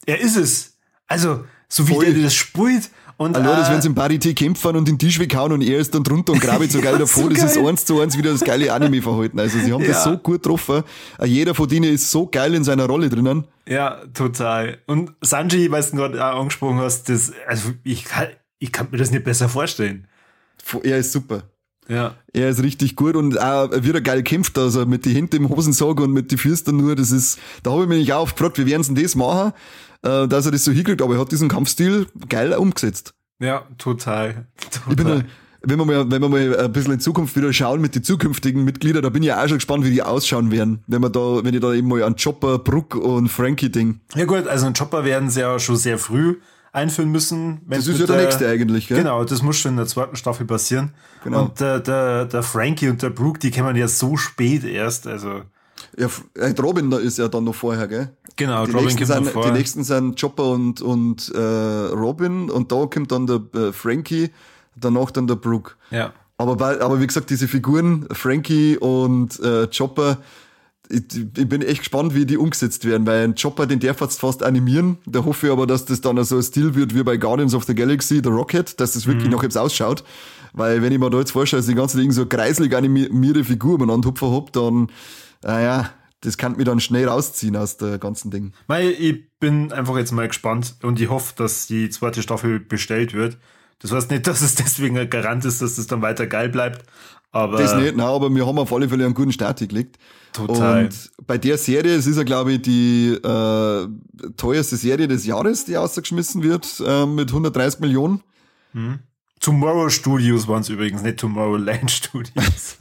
er ist es. Also, so wie Voll. der das spielt und Hallo, das äh, wenn sie im Parité kämpfen und den Tisch weghauen und er ist dann drunter und grabe so geil Ja, davor. so das ist geil. eins zu eins wieder das geile Anime-Verhalten. Also sie haben das Ja. so gut getroffen. Äh, Jeder von denen ist so geil in seiner Rolle drinnen. Ja, total. Und Sanji, was du gerade auch angesprochen hast, das, also ich kann, ich kann mir das nicht besser vorstellen. Er ist super. Ja. Er ist richtig gut und auch wieder geil kämpft, also mit die Händen im Hosensack und mit die Füßen nur, das ist, da habe ich mich nicht auch gefragt, wie werden sie das machen, äh, dass er das so hinkriegt, aber er hat diesen Kampfstil geil umgesetzt. Ja, total. total. Wenn wir mal, wenn wir mal ein bisschen in Zukunft wieder schauen mit den zukünftigen Mitgliedern, da bin ich auch schon gespannt, wie die ausschauen werden, wenn wir da, wenn ich da eben mal an Chopper, Brook und Frankie Ding. ja gut, also einen Chopper werden sie ja schon sehr früh einführen müssen. wenn Das ist ja der nächste eigentlich, gell? Genau, das muss schon in der zweiten Staffel passieren. Genau. Und der, der, der Frankie und der Brooke, die kennen ja so spät erst, also Ja, äh, Robin da ist ja dann noch vorher, gell? genau, Die Robin nächsten, kommt sind, vor. die nächsten sind Chopper und, und äh, Robin und da kommt dann der äh, Frankie, danach dann der Brooke. Ja. Aber, bei, aber wie gesagt, diese Figuren, Frankie und äh, Chopper, ich, ich bin echt gespannt, wie die umgesetzt werden, weil ein Chopper, den darf jetzt fast animieren. Da hoffe ich aber, dass das dann so ein Stil wird wie bei Guardians of the Galaxy, The Rocket, dass das wirklich noch jetzt ausschaut. Weil wenn ich mir da jetzt vorstelle, dass die ganze Ding so kreislig animierte Figur umeinander hupfen hab, dann, naja, das kann mich dann schnell rausziehen aus der ganzen Ding. Weil ich bin einfach jetzt mal gespannt und ich hoffe, dass die zweite Staffel bestellt wird. Das heißt nicht, dass es deswegen ein Garant ist, dass es dann weiter geil bleibt. Aber Das nicht, nein, aber wir haben auf alle Fälle einen guten Start gelegt. Total. Und bei der Serie, es ist ja, glaube ich, die äh, teuerste Serie des Jahres, die ausgeschmissen wird, äh, mit 130 Millionen. Tomorrow Studios waren es übrigens, nicht Tomorrowland Studios.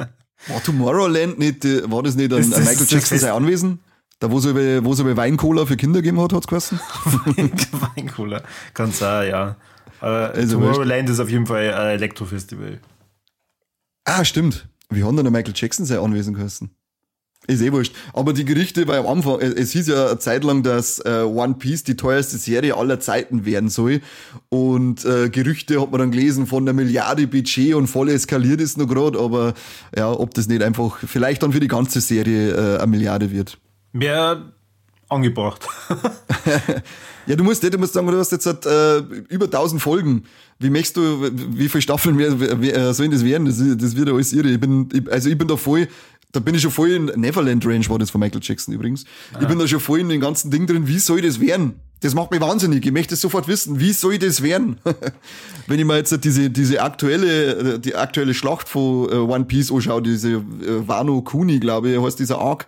War Tomorrowland nicht, äh, war das nicht ein das- Michael Jackson sein Anwesen? Da, wo sie über, wo sie über Weincola für Kinder gegeben hat, hat's geheißen? Weincola. Kann sein, ja. Aber Also Tomorrowland ist auf jeden Fall ein Elektrofestival. Ah, stimmt. Wie hat denn der Michael Jackson sein Anwesen geheißen? Ist eh wurscht. Aber die Gerüchte, weil am Anfang, es hieß ja eine Zeit lang, dass äh, One Piece die teuerste Serie aller Zeiten werden soll. Und äh, Gerüchte hat man dann gelesen von der Milliarde Budget und voll eskaliert ist noch gerade. Aber ja, ob das nicht einfach vielleicht dann für die ganze Serie äh, eine Milliarde wird. Wäre angebracht. Ja, du musst, du musst sagen, du hast jetzt äh, über 1000 Folgen. Wie möchtest du, wie viele Staffeln mehr, wie, äh, sollen das werden? Das, das wird ja alles irre. Ich bin, ich, also ich bin da voll, Da bin ich schon voll in Neverland Range, war das von Michael Jackson übrigens. Ah. Ich bin da schon voll in den ganzen Ding drin, wie soll das werden? Das macht mich wahnsinnig. Ich möchte es sofort wissen. Wie soll das werden? Wenn ich mir jetzt diese, diese aktuelle, die aktuelle Schlacht von äh, One Piece anschaue, diese äh, Wano Kuni, glaube ich, heißt dieser Arc.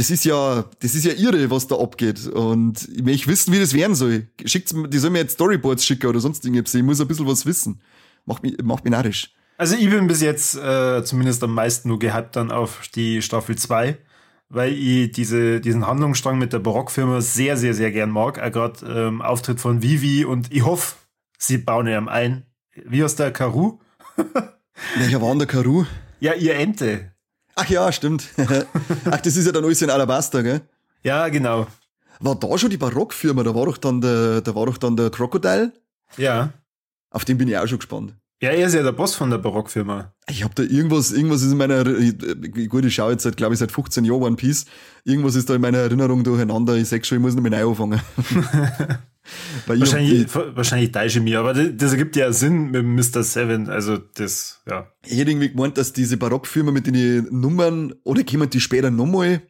Das ist ja, das ist ja irre, was da abgeht. Und ich möchte wissen, wie das werden soll. Schickt's, die sollen mir jetzt Storyboards schicken oder sonst Dinge. Ich muss ein bisschen was wissen. Macht mich, macht mich narrisch. Also ich bin bis jetzt äh, zumindest am meisten nur gehypt dann auf die Staffel 2 weil ich diese, diesen Handlungsstrang mit der Barockfirma sehr, sehr, sehr gern mag. Auch gerade ähm, Auftritt von Vivi und ich hoffe, sie bauen ihm ein. Wie aus der Karu? Welcher war denn der Karu? Ja, ihr Ente. Ach ja, stimmt. Ach, das ist ja dann alles in Alabaster, gell? Ja, genau. War da schon die Barockfirma? Da war doch dann der, da war doch dann der Crocodile? Ja. Auf den bin ich auch schon gespannt. Ja, er ist ja der Boss von der Barockfirma. Ich habe da irgendwas, irgendwas ist in meiner, gut, ich schaue jetzt seit, glaube ich, seit 15 Jahren One Piece. Irgendwas ist da in meiner Erinnerung durcheinander. Ich sag schon, ich muss noch mit neu anfangen. wahrscheinlich, ich, wahrscheinlich täusche mir, aber das, das ergibt ja Sinn mit Mr. Seven. Also das, ja. Ich hätte irgendwie gemeint, dass diese Barockfirma mit den Nummern, oder kommen die später nochmal?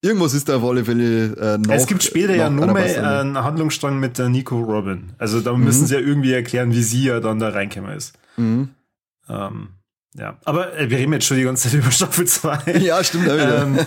Irgendwas ist da auf alle Fälle äh, noch, Es gibt später ja nochmal einen Handlungsstrang mit der Nico Robin. Also da mhm. müssen sie ja irgendwie erklären, wie sie ja dann da reinkommen ist. Mhm. Ähm, ja, aber äh, wir reden jetzt schon die ganze Zeit über Staffel 2. Ja, stimmt. Ähm,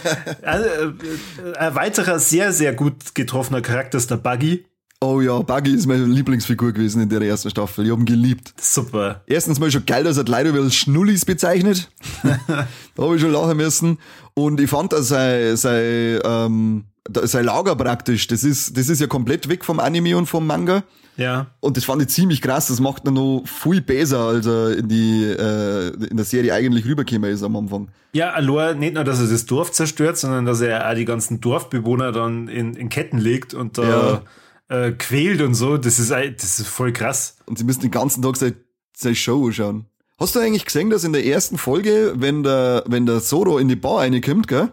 also, äh, ein weiterer sehr, sehr gut getroffener Charakter ist der Buggy. Oh ja, Buggy ist meine Lieblingsfigur gewesen in der ersten Staffel. Ich habe ihn geliebt. Super. Erstens mal schon geil, dass er leider als Schnullis bezeichnet. da habe ich schon lachen müssen. Und ich fand, dass sein, sein, ähm, sein Lager praktisch, das ist, das ist ja komplett weg vom Anime und vom Manga. Ja. Und das fand ich ziemlich krass. Das macht er noch viel besser, als er in, die, äh, in der Serie eigentlich rübergekommen ist am Anfang. Ja, Alor, nicht nur, dass er das Dorf zerstört, sondern dass er auch die ganzen Dorfbewohner dann in, in Ketten legt und da ja. äh, quält und so. Das ist, das ist voll krass. Und sie müssen den ganzen Tag seine, seine Show schauen. Hast du eigentlich gesehen, dass in der ersten Folge, wenn der, wenn der Zoro in die Bar reinkommt, gell?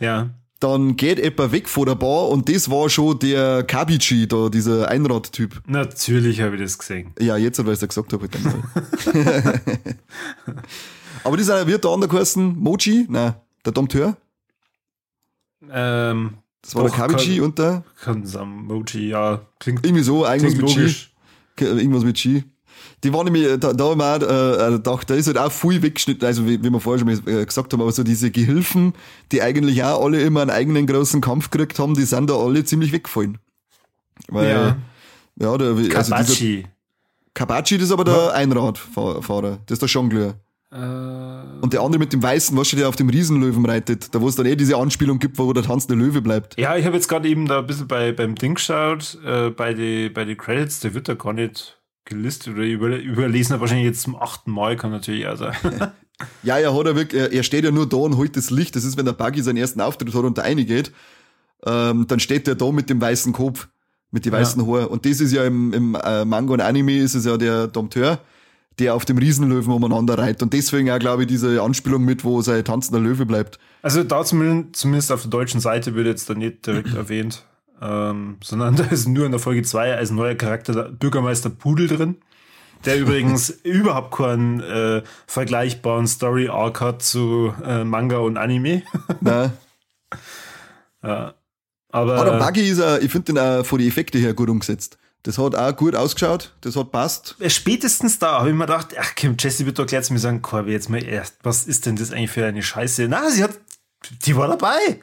Ja dann geht etwa weg vor der Bar und das war schon der Kabichi, da, dieser Einrad-Typ. Natürlich habe ich das gesehen. Ja, jetzt, weil ich es gesagt habe. Aber dieser wird der andere geheißen, Mochi? Nein, der Dompteur? Ähm, das war doch, der Kabichi kann, und der? Kann sagen, Mochi, ja. Klingt, Irgendwie so, irgendwas mit logisch. Chi. Irgendwas mit Chi. Die waren nämlich, da, da haben wir auch, äh, gedacht, da ist halt auch viel weggeschnitten, also wie, wie wir vorher schon mal äh, gesagt haben, aber so diese Gehilfen, die eigentlich auch alle immer einen eigenen großen Kampf gekriegt haben, die sind da alle ziemlich weggefallen. Weil, ja, ja der, also Kabachi. Kabachi, das ist aber der. Einradfahrer, das ist der Jongleur. Äh, und der andere mit dem Weißen, was der auf dem Riesenlöwen reitet, da wo es dann eh diese Anspielung gibt, wo der tanzende Löwe bleibt. Ja, ich habe jetzt gerade eben da ein bisschen bei, beim Ding geschaut, äh, bei den bei die Credits, der wird da gar nicht gelistet oder über, überlesen er wahrscheinlich jetzt zum achten Mal, kann natürlich auch sein. ja, er hat er wirklich, er steht ja nur da und holt das Licht. Das ist, wenn der Buggy seinen ersten Auftritt hat und da reingeht, ähm, dann steht er da mit dem weißen Kopf, mit den weißen ja. Haaren. Und das ist ja im, im äh, Manga und Anime ist es ja der Dompteur, der auf dem Riesenlöwen umeinander reitet. Und deswegen auch, glaube ich, diese Anspielung mit, wo sein tanzender Löwe bleibt. Also da zumindest auf der deutschen Seite wird jetzt da nicht direkt erwähnt ähm, sondern da ist nur in der Folge 2 als neuer Charakter Bürgermeister Pudel drin, der übrigens überhaupt keinen äh, vergleichbaren Story-Arc hat zu äh, Manga und Anime. Nein. ja. Aber, aber Buggy ist, äh, ich finde den auch von den Effekten her gut umgesetzt. Das hat auch gut ausgeschaut, das hat passt. Äh, spätestens da habe ich mir gedacht, ach Kim, Jessie wird doch gleich zu mir sagen, Corby, jetzt mal erst, was ist denn das eigentlich für eine Scheiße? Na, sie hat, die war dabei.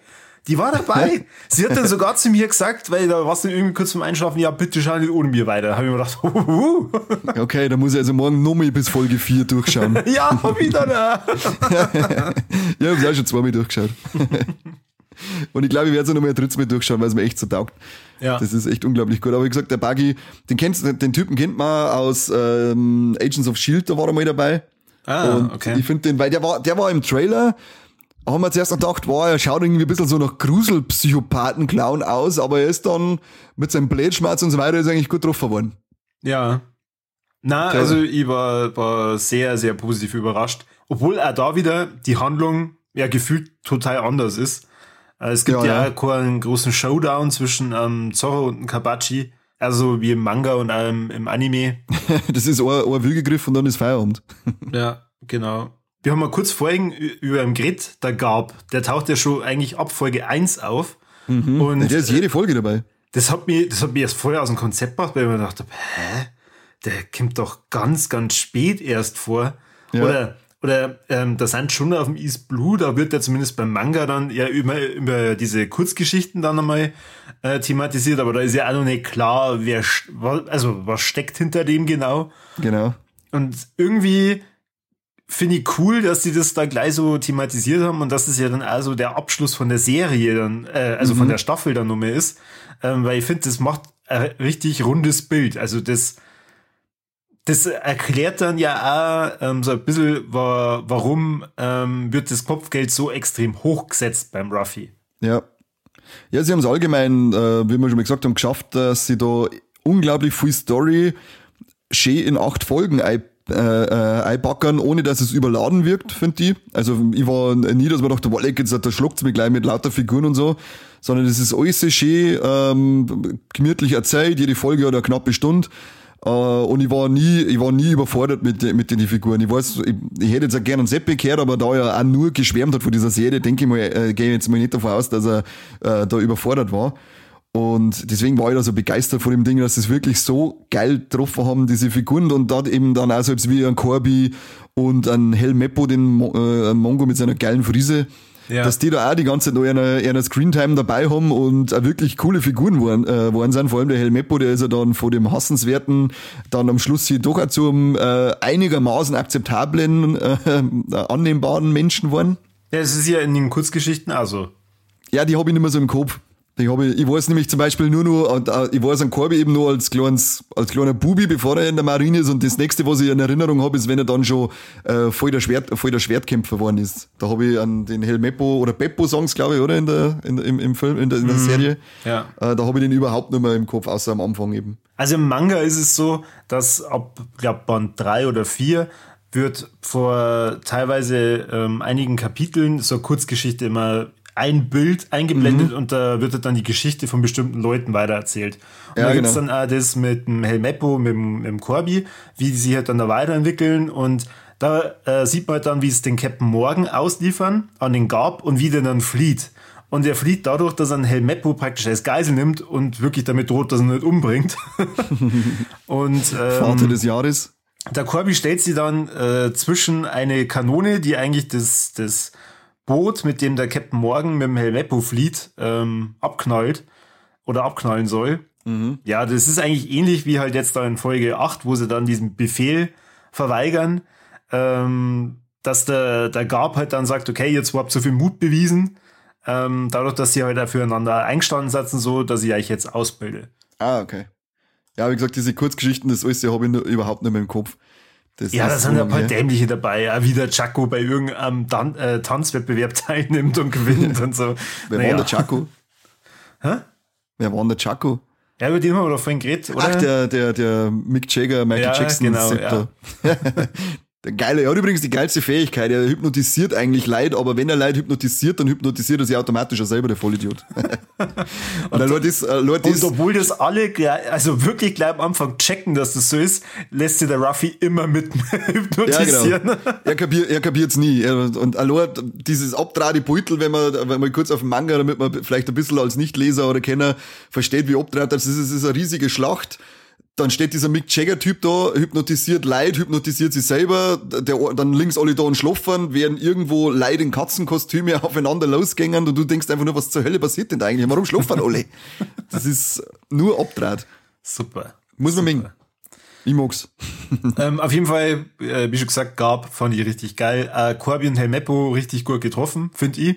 Die war dabei. Sie hat dann sogar zu mir gesagt, weil da warst du irgendwie kurz zum Einschlafen, ja, bitte schau nicht ohne mir weiter. Da habe ich mir gedacht, uh, Okay, da muss ich also morgen nochmal bis Folge 4 durchschauen. ja, ich dann. ja, ich habe auch schon zweimal durchgeschaut. Und ich glaube, ich werde es nochmal ein drittes Mal durchschauen, weil es mir echt so taugt. Ja. Das ist echt unglaublich gut. Aber wie gesagt, der Buggy, den kennst den Typen kennt man aus ähm, Agents of Shield, da war er mal dabei. Ah, und okay. Ich finde den, weil der war, der war im Trailer, haben wir zuerst gedacht, wow, er schaut irgendwie ein bisschen so nach Gruselpsychopathen-Clown aus, aber er ist dann mit seinem Blätschmerz und so weiter ist eigentlich gut drauf geworden. Ja. Na, okay. also ich war, war sehr, sehr positiv überrascht. Obwohl er da wieder die Handlung ja gefühlt total anders ist. Äh, es gibt ja, ja, ja. keinen großen Showdown zwischen ähm, Zorro und Kabachi. Also wie im Manga und ähm, im Anime. das ist ein, ein Wühlgegriff und dann ist Feierabend. ja, genau. Wir haben mal kurz vorhin über einen Grid, da gab, der taucht ja schon eigentlich ab Folge 1 auf. Mhm. Und der ist jede Folge dabei. Das hat mir, das hat mir erst vorher aus dem Konzept gemacht, weil ich mir gedacht habe, hä? Der kommt doch ganz, ganz spät erst vor. Ja. Oder, oder ähm, da sind schon auf dem East Blue, da wird ja zumindest beim Manga dann ja über, über diese Kurzgeschichten dann einmal äh, thematisiert, aber da ist ja auch noch nicht klar, wer, also was steckt hinter dem genau. Genau. Und irgendwie finde ich cool, dass sie das da gleich so thematisiert haben und dass es ja dann also der Abschluss von der Serie dann, äh, also mhm. von der Staffel dann nochmal ist, ähm, weil ich finde, das macht ein richtig rundes Bild. Also das, das erklärt dann ja auch ähm, so ein bisschen, wa warum ähm, wird das Kopfgeld so extrem hochgesetzt beim Ruffy. Ja. Ja, sie haben es allgemein, äh, wie wir schon mal gesagt haben, geschafft, dass sie da unglaublich viel Story schön in acht Folgen ein äh, äh, einpackern, ohne dass es überladen wirkt, finde ich. Also ich war nie, dass man dachte, boah, jetzt da schluckt's mich gleich mit lauter Figuren und so, sondern es ist alles sehr schön, ähm, gemütlich erzählt, jede Folge hat eine knappe Stunde. Uh, und ich war nie, ich war nie überfordert mit, mit den Figuren. Ich weiß, ich, ich hätte jetzt auch gerne einen Seppe gehört, aber da er auch nur geschwärmt hat von dieser Serie, denke ich mal, äh, gehe ich jetzt mal nicht davon aus, dass er äh, da überfordert war. Und deswegen war ich da so begeistert von dem Ding, dass sie es wirklich so geil getroffen haben, diese Figuren. Und dort eben dann auch selbst wie ein Corby und ein Helmeppo, den äh, Mongo mit seiner geilen Frise. Ja. Dass die da auch die ganze Zeit noch eine, eine Screentime dabei haben und auch wirklich coole Figuren waren, äh, waren sind. Vor allem der Helmeppo, der ist ja dann vor dem Hassenswerten dann am Schluss hier doch auch zum äh, einigermaßen akzeptablen, äh, annehmbaren Menschen geworden. Ja, es ist ja in den Kurzgeschichten also. Ja, die habe ich nicht mehr so im Kopf. Ich, habe, ich weiß nämlich zum Beispiel nur noch, ich weiß an Corby eben nur als, kleines, als kleiner Bubi, bevor er in der Marine ist. Und das nächste, was ich in Erinnerung habe, ist, wenn er dann schon äh, voll, der Schwert, voll der Schwertkämpfer geworden ist. Da habe ich an den Helmeppo oder Beppo-Songs, glaube ich, oder? In der, in, im, im Film, in der, in der mhm. Serie. Ja. Äh, da habe ich den überhaupt nicht mehr im Kopf, außer am Anfang eben. Also im Manga ist es so, dass ab, glaube Band drei oder vier wird vor teilweise ähm, einigen Kapiteln so Kurzgeschichte immer ein Bild eingeblendet mhm. und da wird dann die Geschichte von bestimmten Leuten weitererzählt. Und ja, da gibt's genau. dann auch das mit dem Helmeppo, mit dem, mit dem Corby, wie die sich halt dann da weiterentwickeln und da äh, sieht man halt dann, wie es den Captain Morgan ausliefern an den Gab und wie der dann flieht. Und er flieht dadurch, dass er einen Helmeppo praktisch als Geisel nimmt und wirklich damit droht, dass er ihn nicht umbringt. und ähm, Vater des Jahres. Der Corby stellt sie dann äh, zwischen eine Kanone, die eigentlich das, das Boot, mit dem der Captain Morgan mit dem Helmeppo flieht, ähm, abknallt oder abknallen soll. Mhm. Ja, das ist eigentlich ähnlich wie halt jetzt da in Folge 8, wo sie dann diesen Befehl verweigern, ähm, dass der, der Gab halt dann sagt, okay, jetzt habt ihr so viel Mut bewiesen, ähm, dadurch, dass sie halt füreinander eingestanden setzen, so, dass ich euch jetzt ausbilde. Ah, okay. Ja, wie gesagt, diese Kurzgeschichten, das alles habe ich überhaupt nicht mehr im Kopf. Das ja, da sind ein paar dämliche dabei, ja, wie der Chaco bei irgendeinem Tan äh, Tanzwettbewerb teilnimmt und gewinnt und so. Wer naja. war der Chaco? Hä? Wer war der Chaco? Ja, über den haben wir doch vorhin geredet, oder? Ach, der, der, der Mick Jagger, Michael ja, Jackson. Genau, ja. Der geile, er hat übrigens die geilste Fähigkeit. Er hypnotisiert eigentlich Leid, aber wenn er Leid hypnotisiert, dann hypnotisiert er sich automatisch auch selber, der Vollidiot. und, und, Leute ist, äh, Leute und obwohl das alle, also wirklich gleich am Anfang checken, dass das so ist, lässt sich der Ruffy immer mit hypnotisieren. Ja, genau. Er kapiert, er kapiert's nie. Und allein dieses abtrade Beutel, wenn man, wenn man kurz auf den Manga, damit man vielleicht ein bisschen als Nichtleser oder Kenner versteht, wie abtrat, das ist, das ist eine riesige Schlacht dann steht dieser Mick Jagger-Typ da, hypnotisiert Leid, hypnotisiert sich selber, der, dann links alle da und schlafen, während irgendwo Leid in Katzenkostüme aufeinander losgängen und du denkst einfach nur, was zur Hölle passiert denn da eigentlich? Warum schlafen alle? das ist nur Abdraht. Super. Muss man mengen. Ich mag's. ähm, auf jeden Fall, äh, wie schon gesagt, gab, fand ich richtig geil. Äh, Corby und Helmeppo richtig gut getroffen, finde ich.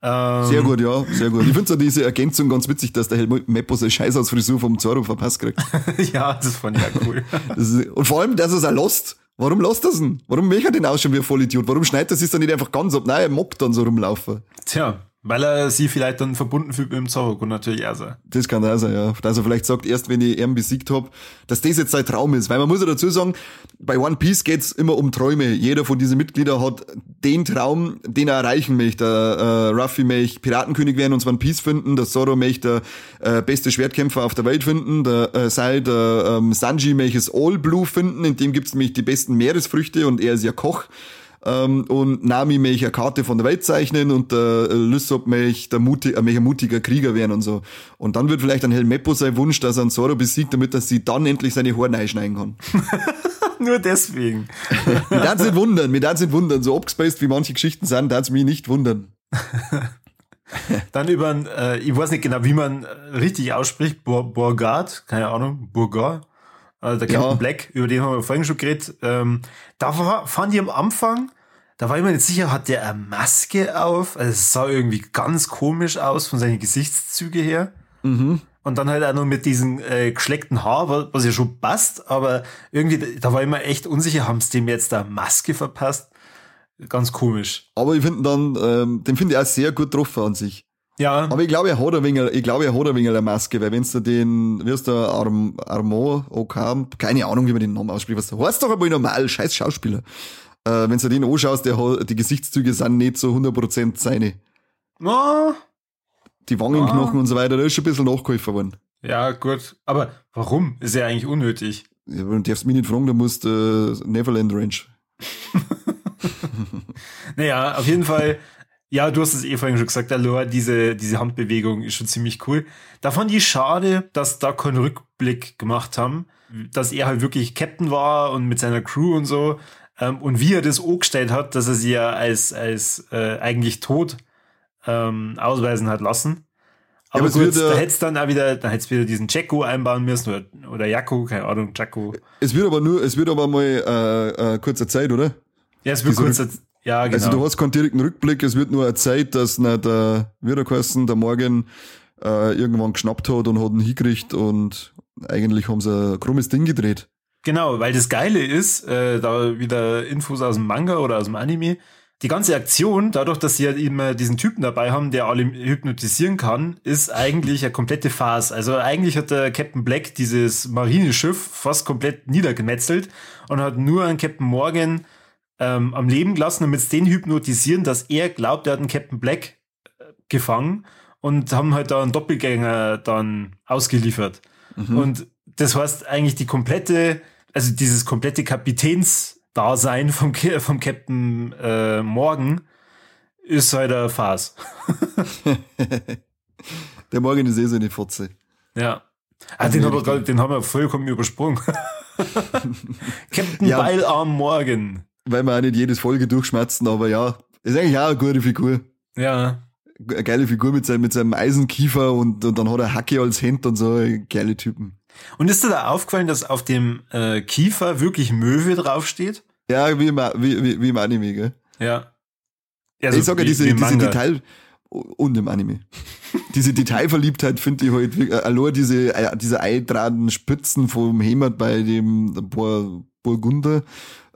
Ähm, sehr gut, ja, sehr gut. Ich finde so diese Ergänzung ganz witzig, dass der Helmut Meppo seine Scheißausfrisur vom Zorro verpasst kriegt. ja, das fand ich ja cool. ist, und vor allem, dass er es auch lässt. Warum er es denn? Warum möchte er den ausschauen wie ein Vollidiot? Warum schneidet er sich dann nicht einfach ganz ab? Nein, er mockt dann so rumlaufen. Tja, weil er sie vielleicht dann verbunden fühlt mit dem Zorro und natürlich er sein. Das kann auch sein, ja. Dass er vielleicht sagt, erst wenn ich ihn besiegt hab, dass das jetzt sein Traum ist. Weil man muss ja dazu sagen, bei One Piece geht's immer um Träume. Jeder von diesen Mitgliedern hat den Traum, den er erreichen möchte. Der, äh, Ruffy möchte Piratenkönig werden und One Piece finden. Der Zoro möchte der äh, beste Schwertkämpfer auf der Welt finden. Der äh, Sai, der ähm, Sanji möchte es All Blue finden. In dem gibt's nämlich die besten Meeresfrüchte und er ist ja Koch. Ähm, und Nami möchte eine Karte von der Welt zeichnen und der Lysop möchte, der mutig, äh, möchte ein mutiger Krieger werden und so. Und dann wird vielleicht ein Helmeppo sein Wunsch, dass er einen Zoro besiegt, damit er sie dann endlich seine Haare einschneiden kann. Nur deswegen. mir darf nicht wundern, mir darf nicht wundern. So abgespaced wie manche Geschichten sind, darf es mich nicht wundern. Dann über, äh, ich weiß nicht genau, wie man richtig ausspricht, Borgard, keine Ahnung, Burgard, äh, der Captain ja. Black, über den haben wir vorhin schon geredet. Ähm, da war, fand ich am Anfang, da war ich mir nicht sicher, hat der eine Maske auf? Also es sah irgendwie ganz komisch aus von seinen Gesichtszüge her. Mhm. Und dann halt auch noch mit diesem äh, geschleckten Haar, was ja schon passt, aber irgendwie, da war ich mir echt unsicher, haben sie dem jetzt da Maske verpasst? Ganz komisch. Aber ich finde dann, ähm, den finde ich auch sehr gut drauf an sich. Ja. Aber ich glaube, er hat ein wenig, ich glaube, er hat ein wenig eine Maske, weil wenn du den, wie ist der, Arm, Armo, Okam, keine Ahnung, wie man den Namen ausspricht, was, heißt doch einmal normal, scheiß Schauspieler. Äh, wenn du den anschaust, der hat, die Gesichtszüge sind nicht so 100% seine. Oh. Die Wangenknochen oh. und so weiter, da ist schon ein bisschen nachgeholfen worden. Ja, gut. Aber warum? Ist ja eigentlich unnötig. Ja, du darfst mich nicht fragen, du musst äh, Neverland Ranch. naja, auf jeden Fall ja, du hast es eh vorhin schon gesagt, Alor, diese, diese Handbewegung ist schon ziemlich cool. Da fand ich schade, dass da keinen Rückblick gemacht haben, dass er halt wirklich Captain war und mit seiner Crew und so. Ähm, und wie er das angestellt hat, dass er sie ja als, als äh, eigentlich tot ähm, ausweisen hat lassen. Aber, ja, aber gut, da hätte dann auch wieder, da hätte wieder diesen Jacko einbauen müssen oder, oder Jacko, keine Ahnung, Jacko. Es wird aber nur, es wird aber mal äh, äh, kurze Zeit, oder? Ja, es wird kurze Zeit. Ja, genau. Also du hast keinen direkten Rückblick, es wird nur eine Zeit, dass nicht der Wiederkosten, der Morgen äh, irgendwann geschnappt hat und hat ihn hingekriegt und eigentlich haben sie ein krummes Ding gedreht. Genau, weil das Geile ist, äh, da wieder Infos aus dem Manga oder aus dem Anime, die ganze Aktion, dadurch, dass sie halt immer diesen Typen dabei haben, der alle hypnotisieren kann, ist eigentlich eine komplette Farce. Also eigentlich hat der Captain Black dieses Marineschiff fast komplett niedergemetzelt und hat nur an Captain Morgan ähm, am Leben gelassen, damit sie den hypnotisieren, dass er glaubt, er hat einen Captain Black äh, gefangen und haben halt da einen Doppelgänger dann ausgeliefert. Mhm. Und das heißt eigentlich die komplette, also dieses komplette Kapitänsdasein vom, vom Captain äh, Morgan ist halt eine Phase. Der Morgan ist eh so eine Furze. Ja. Ah, den, haben wir, den haben wir vollkommen übersprungen. Captain ja. Beilarm Morgan weil wir auch nicht jedes Folge durchschmerzen, aber ja, ist eigentlich auch eine gute Figur. Ja. Eine geile Figur mit seinem, mit seinem Eisenkiefer und, und dann hat er Hacke als Hemd und so, geile Typen. Und ist dir da aufgefallen, dass auf dem äh, Kiefer wirklich Möwe draufsteht? Ja, wie im, wie, wie, wie im Anime, gell? Ja. Also, ich sage ja, diese, diese Detail, und im Anime. diese Detailverliebtheit finde ich halt, äh, allein diese, äh, diese eintraden Spitzen vom Heimat bei dem Bur Burgunder,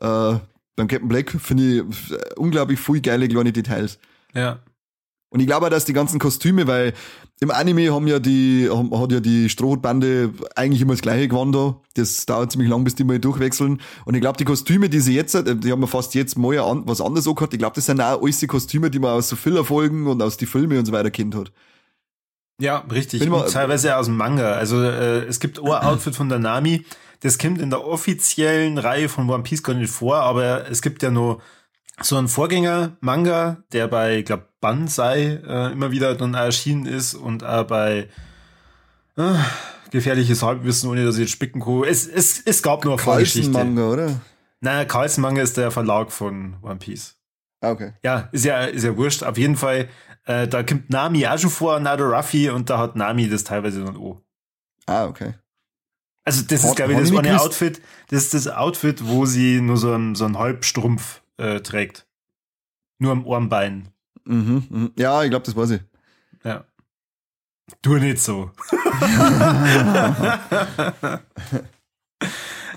äh, beim Captain Black finde ich unglaublich viel geile kleine Details. Ja. Und ich glaube auch, dass die ganzen Kostüme, weil im Anime haben ja die, haben, hat ja die Strohbande eigentlich immer das gleiche Gewand da. Das dauert ziemlich lang, bis die mal durchwechseln. Und ich glaube, die Kostüme, die sie jetzt, die haben wir fast jetzt mal an, was anderes auch gehabt. Ich glaube, das sind auch alles die Kostüme, die man aus so Filler-Folgen und aus die Filme und so weiter kennt hat. Ja, richtig. Und teilweise aus dem Manga. Also äh, es gibt ein Outfit von der Nami, das kommt in der offiziellen Reihe von One Piece gar nicht vor, aber es gibt ja nur so einen Vorgänger-Manga, der bei, ich glaube, Banzai äh, immer wieder dann erschienen ist und auch bei äh, gefährliches Halbwissen, ohne dass ich jetzt spicken kann. Es, es, es gab nur eine Vorgeschichte. Manga, oder? Nein, Carlsen Manga ist der Verlag von One Piece. Ah, okay. Ja, ist ja, ist ja wurscht. Auf jeden Fall, äh, da kommt Nami auch schon vor, Nado Ruffy, und da hat Nami das teilweise dann auch. Ah, okay. Also das ist, glaube ich, das eine Outfit, das ist das Outfit, wo sie nur so einen, so einen Halbstrumpf äh, trägt. Nur am Armbein. Mhm, mh. Ja, ich glaube, das war sie. Ja. Du nicht so.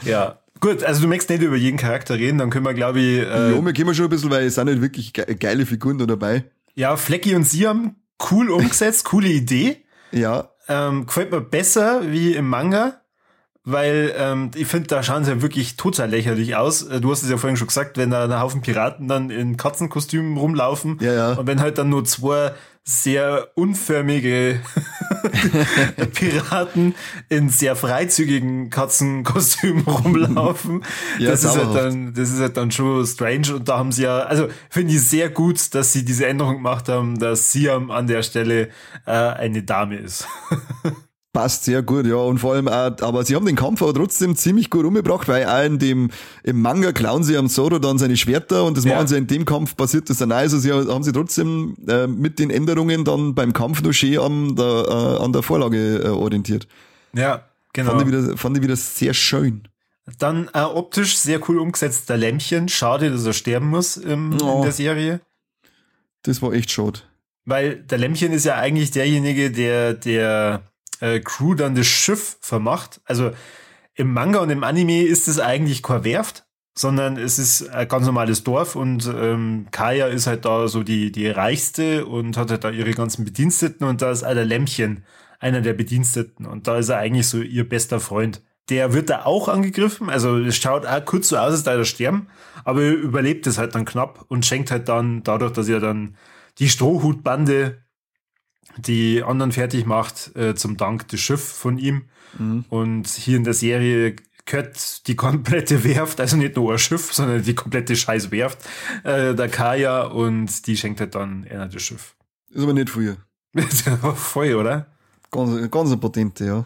ja. Gut, also du möchtest nicht über jeden Charakter reden, dann können wir, glaube ich. Äh, ja, wir gehen schon ein bisschen, weil es sind nicht wirklich geile Figuren da dabei. Ja, Flecky und Siam, cool umgesetzt, coole Idee. Ja. Ähm, gefällt mir besser wie im Manga weil ähm, ich finde, da schauen sie ja wirklich total lächerlich aus. Äh, Du hast es ja vorhin schon gesagt, wenn da ein Haufen Piraten dann in Katzenkostümen rumlaufen Ja, ja. und wenn halt dann nur zwei sehr unförmige Piraten in sehr freizügigen Katzenkostümen rumlaufen. Ja, das ist halt dann, das ist halt dann schon strange und da haben sie ja, also finde ich sehr gut, dass sie diese Änderung gemacht haben, dass Siam an der Stelle äh, eine Dame ist. Passt sehr gut, ja. Und vor allem auch, aber sie haben den Kampf aber trotzdem ziemlich gut umgebracht, weil auch in dem, im Manga klauen sie am Zoro dann seine Schwerter und das Ja. machen sie in dem Kampf passiert das dann auch. Also sie haben sie trotzdem äh, mit den Änderungen dann beim Kampf noch schön an der, äh, an der Vorlage äh, orientiert. Ja, genau. Fand, ich wieder, fand ich wieder sehr schön. Dann äh, optisch sehr cool umgesetzt, der Lämmchen. Schade, dass er sterben muss im, Oh. in der Serie. Das war echt schade. Weil der Lämmchen ist ja eigentlich derjenige, der der äh, Crew dann das Schiff vermacht. Also im Manga und im Anime ist es eigentlich keine Werft, sondern es ist ein ganz normales Dorf und ähm, Kaya ist halt da so die, die reichste und hat halt da ihre ganzen Bediensteten und da ist auch der Lämmchen einer der Bediensteten und da ist er eigentlich so ihr bester Freund. Der wird da auch angegriffen, also es schaut auch kurz so aus, als da er sterben, aber er überlebt es halt dann knapp und schenkt halt dann, dadurch, dass er dann die Strohhutbande die anderen fertig macht, äh, zum Dank das Schiff von ihm. Und hier in der Serie gehört die komplette Werft, also nicht nur ein Schiff, sondern die komplette scheiß Werft, äh, der Kaya und die schenkt halt dann einer das Schiff. Ist aber nicht viel. Voll, oder? Ganz, ganz eine Patente, ja.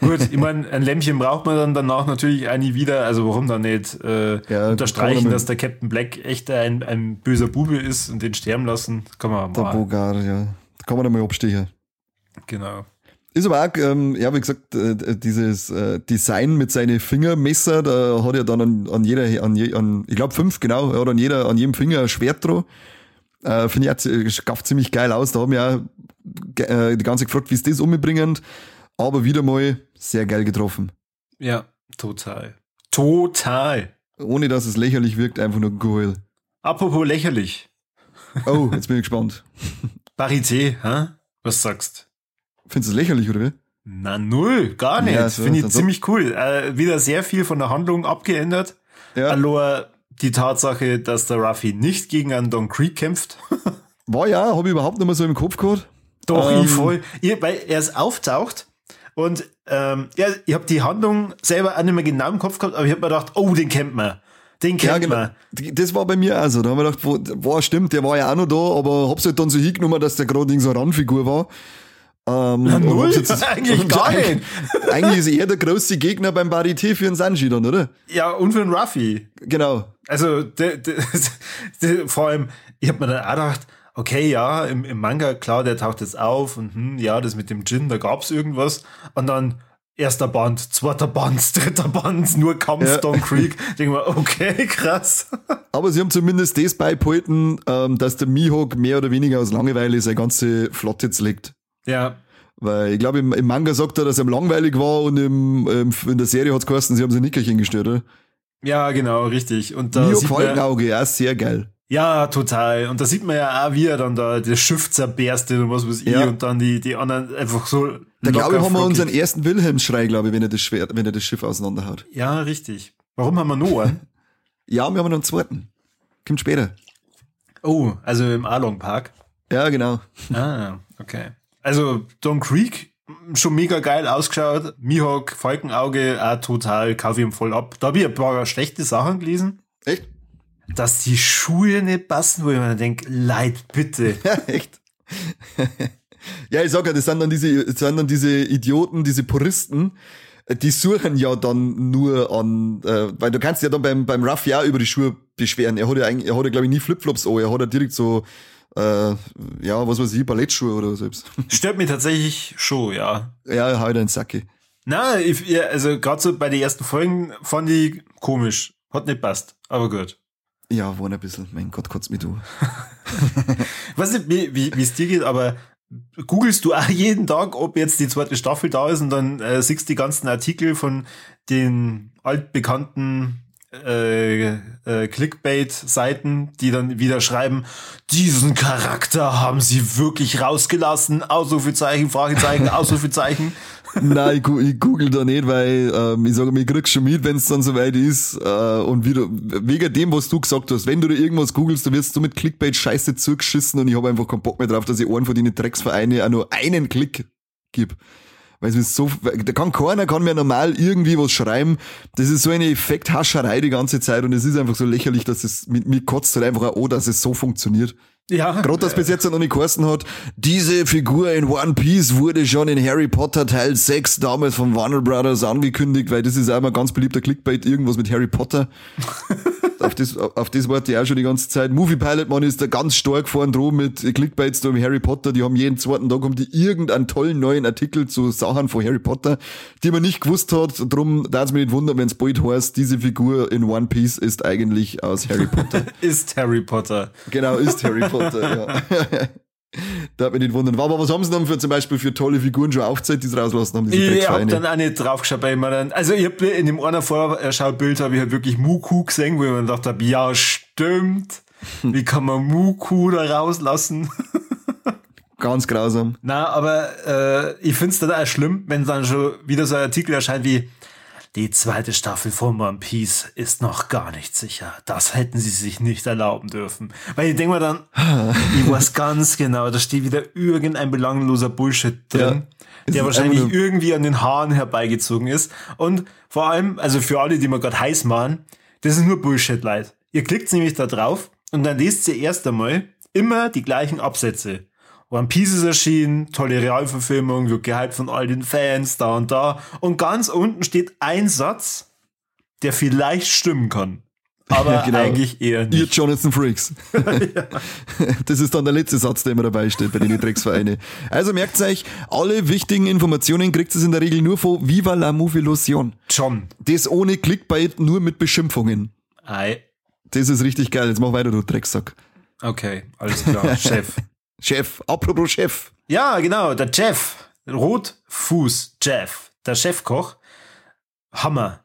Gut, ich meine, ein Lämmchen braucht man dann danach natürlich nie wieder, also warum dann nicht äh, Ja, unterstreichen, dass der Captain Black echt ein, ein böser Bube ist und den sterben lassen, kann man Der mal. Bogar, ja. Kann man da mal abstechen. Genau. Ist aber auch, ähm, ja, wie gesagt, äh, dieses äh, Design mit seinen Fingermesser, da hat er dann an, an jeder, an, je, an ich glaube fünf, genau, er hat an, jeder, an jedem Finger ein Schwert drauf. Äh, Finde ich auch schafft ziemlich geil aus. Da haben wir auch äh, die ganze Zeit gefragt, wie es das umbringen. Aber wieder mal sehr geil getroffen. Ja, total. Total. Ohne dass es lächerlich wirkt, einfach nur cool. Apropos lächerlich. Oh, jetzt bin ich gespannt. Parité, hä? Was sagst? Findest du es lächerlich, oder wie? Na null, gar nicht. Ja, so, Finde ich dann so. ziemlich cool. Äh, wieder sehr viel von der Handlung abgeändert. Ja. Allein die Tatsache, dass der Ruffy nicht gegen einen Don Creek kämpft. War ja, habe ich überhaupt nicht mehr so im Kopf gehabt. Doch, Ähm. ich voll. Ich, weil er es auftaucht und ähm, ja, ich habe die Handlung selber auch nicht mehr genau im Kopf gehabt, aber ich habe mir gedacht, oh, den kennt man. Den kennt Ja, genau. man. Das war bei mir auch so. Da haben wir gedacht, wo, boah, stimmt, der war ja auch noch da, aber hab's halt dann so hingenommen, dass der gerade in so eine Randfigur war. Ähm, und null, jetzt- eigentlich gar eigentlich- nicht. Eigentlich ist er der größte Gegner beim Barité für den Sanji dann, oder? Ja, und für den Ruffy. Genau. Also, de, de, de, vor allem, ich habe mir dann auch gedacht, okay, ja, im, im Manga, klar, der taucht jetzt auf und hm, ja, das mit dem Gin, da gab's irgendwas. Und dann erster Band, zweiter Band, dritter Band, nur Kampf, Ja. Creek. Denke mir, okay, krass. Aber sie haben zumindest das beibehalten, ähm, dass der Mihawk mehr oder weniger aus Langeweile seine ganze Flotte zerlegt. Ja, Weil ich glaube, im, im Manga sagt er, dass ihm langweilig war und im, im, in der Serie hat's geheißen, sie haben sie Nickerchen gestört, oder? ja, genau, richtig. Und da Mihawk Falkenauge, ja, sehr geil. Ja, total. Und da sieht man ja auch, wie er dann da das Schiff zerberstet und was weiß ich Ja. und dann die, die anderen einfach so Da glaube ich, haben wir unseren ersten Wilhelmsschrei, glaube ich, wenn er das Schwert, wenn er das Schiff auseinanderhaut. Ja, richtig. Warum haben wir einen? Ja, wir haben noch einen zweiten. Kommt später. Oh, also im Along Park. Ja, genau. Ah, okay. Also Don Creek schon mega geil ausgeschaut. Mihawk, Falkenauge, auch total, kaufe ich ihm voll ab. Da habe ich ein paar schlechte Sachen gelesen, Echt? Dass die Schuhe nicht passen, wo ich mir denke, leid, bitte. Ja, echt. ja, ich sag ja, das sind dann diese, das sind dann diese Idioten, diese Puristen, die suchen ja dann nur an, äh, weil du kannst ja dann beim, beim Ruff ja über die Schuhe beschweren. Er hat ja eigentlich, er hat ja, glaube ich, nie Flipflops an, er hat ja direkt so, äh, ja, was weiß ich, Ballettschuhe oder so selbst. Stört mich tatsächlich schon, ja. ja, halt einen Sacke. Na, ich, also gerade so bei den ersten Folgen fand ich komisch. Hat nicht passt, aber gut. Ja, war ein bisschen, mein Gott, kotzt mich du. Weiß nicht, wie wie wie es dir geht, aber googelst du auch jeden Tag, ob jetzt die zweite Staffel da ist und dann äh, siehst die ganzen Artikel von den altbekannten äh, äh, Clickbait-Seiten, die dann wieder schreiben, diesen Charakter haben sie wirklich rausgelassen, Ausrufezeichen, Fragezeichen, Ausrufezeichen. Nein, ich, ich google da nicht, weil ähm, ich sage mir, ich krieg's schon mit, wenn es dann soweit ist. Äh, und wieder, wegen dem, was du gesagt hast, wenn du da irgendwas googelst, du wirst so mit Clickbait scheiße zugeschissen und ich habe einfach keinen Bock mehr drauf, dass ich einen von den Drecksvereine auch nur einen Klick gib. Weil es ist so, da kann keiner kann mir normal irgendwie was schreiben. Das ist so eine Effekthascherei die ganze Zeit und es ist einfach so lächerlich, dass es mit mir kotzt halt einfach auch, dass es so funktioniert. Ja. Gerade das bis jetzt noch nicht geheißen hat, diese Figur in One Piece wurde schon in Harry Potter Teil 6 damals von Warner Brothers angekündigt, weil das ist immer ganz beliebter Clickbait, irgendwas mit Harry Potter. auf, das, auf das warte ich auch schon die ganze Zeit. Movie Pilot Mann ist da ganz stark vorn drum mit Clickbaits da mit Harry Potter. Die haben jeden zweiten Tag haben die irgendeinen tollen neuen Artikel zu Sachen von Harry Potter, die man nicht gewusst hat. Drum da es mich nicht wundern, wenn es bald heißt, diese Figur in One Piece ist eigentlich aus Harry Potter. Ist Harry Potter. Genau, ist Harry Potter, ja. da hat mich nicht wundern. Aber was haben sie dann für zum Beispiel für tolle Figuren schon aufgezeigt, die sie rauslassen haben, diese Ich hab Drecksvereine? dann auch nicht drauf geschaut, weil ich mir dann, also ich hab in dem einer Vorschaubild habe ich halt wirklich Muku gesehen, wo ich mir gedacht habe, ja, stimmt. Wie kann man Muku da rauslassen? Ganz grausam. Na, aber äh, ich find's dann auch schlimm, wenn dann schon wieder so ein Artikel erscheint wie die zweite Staffel von One Piece ist noch gar nicht sicher. Das hätten sie sich nicht erlauben dürfen. Weil ich denke mir dann, ich weiß ganz genau, da steht wieder irgendein belangloser Bullshit drin, Ja. Der wahrscheinlich nur- irgendwie an den Haaren herbeigezogen ist. Und vor allem, also für alle, die mir gerade heiß machen, das ist nur Bullshit, Leute. Ihr klickt nämlich da drauf und dann lest ihr erst einmal immer die gleichen Absätze. One Piece ist erschienen, tolle Realverfilmung, wird gehypt von all den Fans, da und da. Und ganz unten steht ein Satz, der vielleicht stimmen kann. Aber Genau. eigentlich eher Ihr nicht. Jonathan Freaks. Das ist dann der letzte Satz, der immer dabei steht bei den Drecksvereine. Also merkt euch, alle wichtigen Informationen kriegt ihr in der Regel nur von Viva la Movilusion. John. Das ohne Clickbait, nur mit Beschimpfungen. Ei. Das ist richtig geil. Jetzt mach weiter, du Drecksack. Okay, alles klar, Chef. Chef, apropos Chef. Ja, genau, der Jeff. Rotfuß Jeff. Der Chefkoch. Hammer.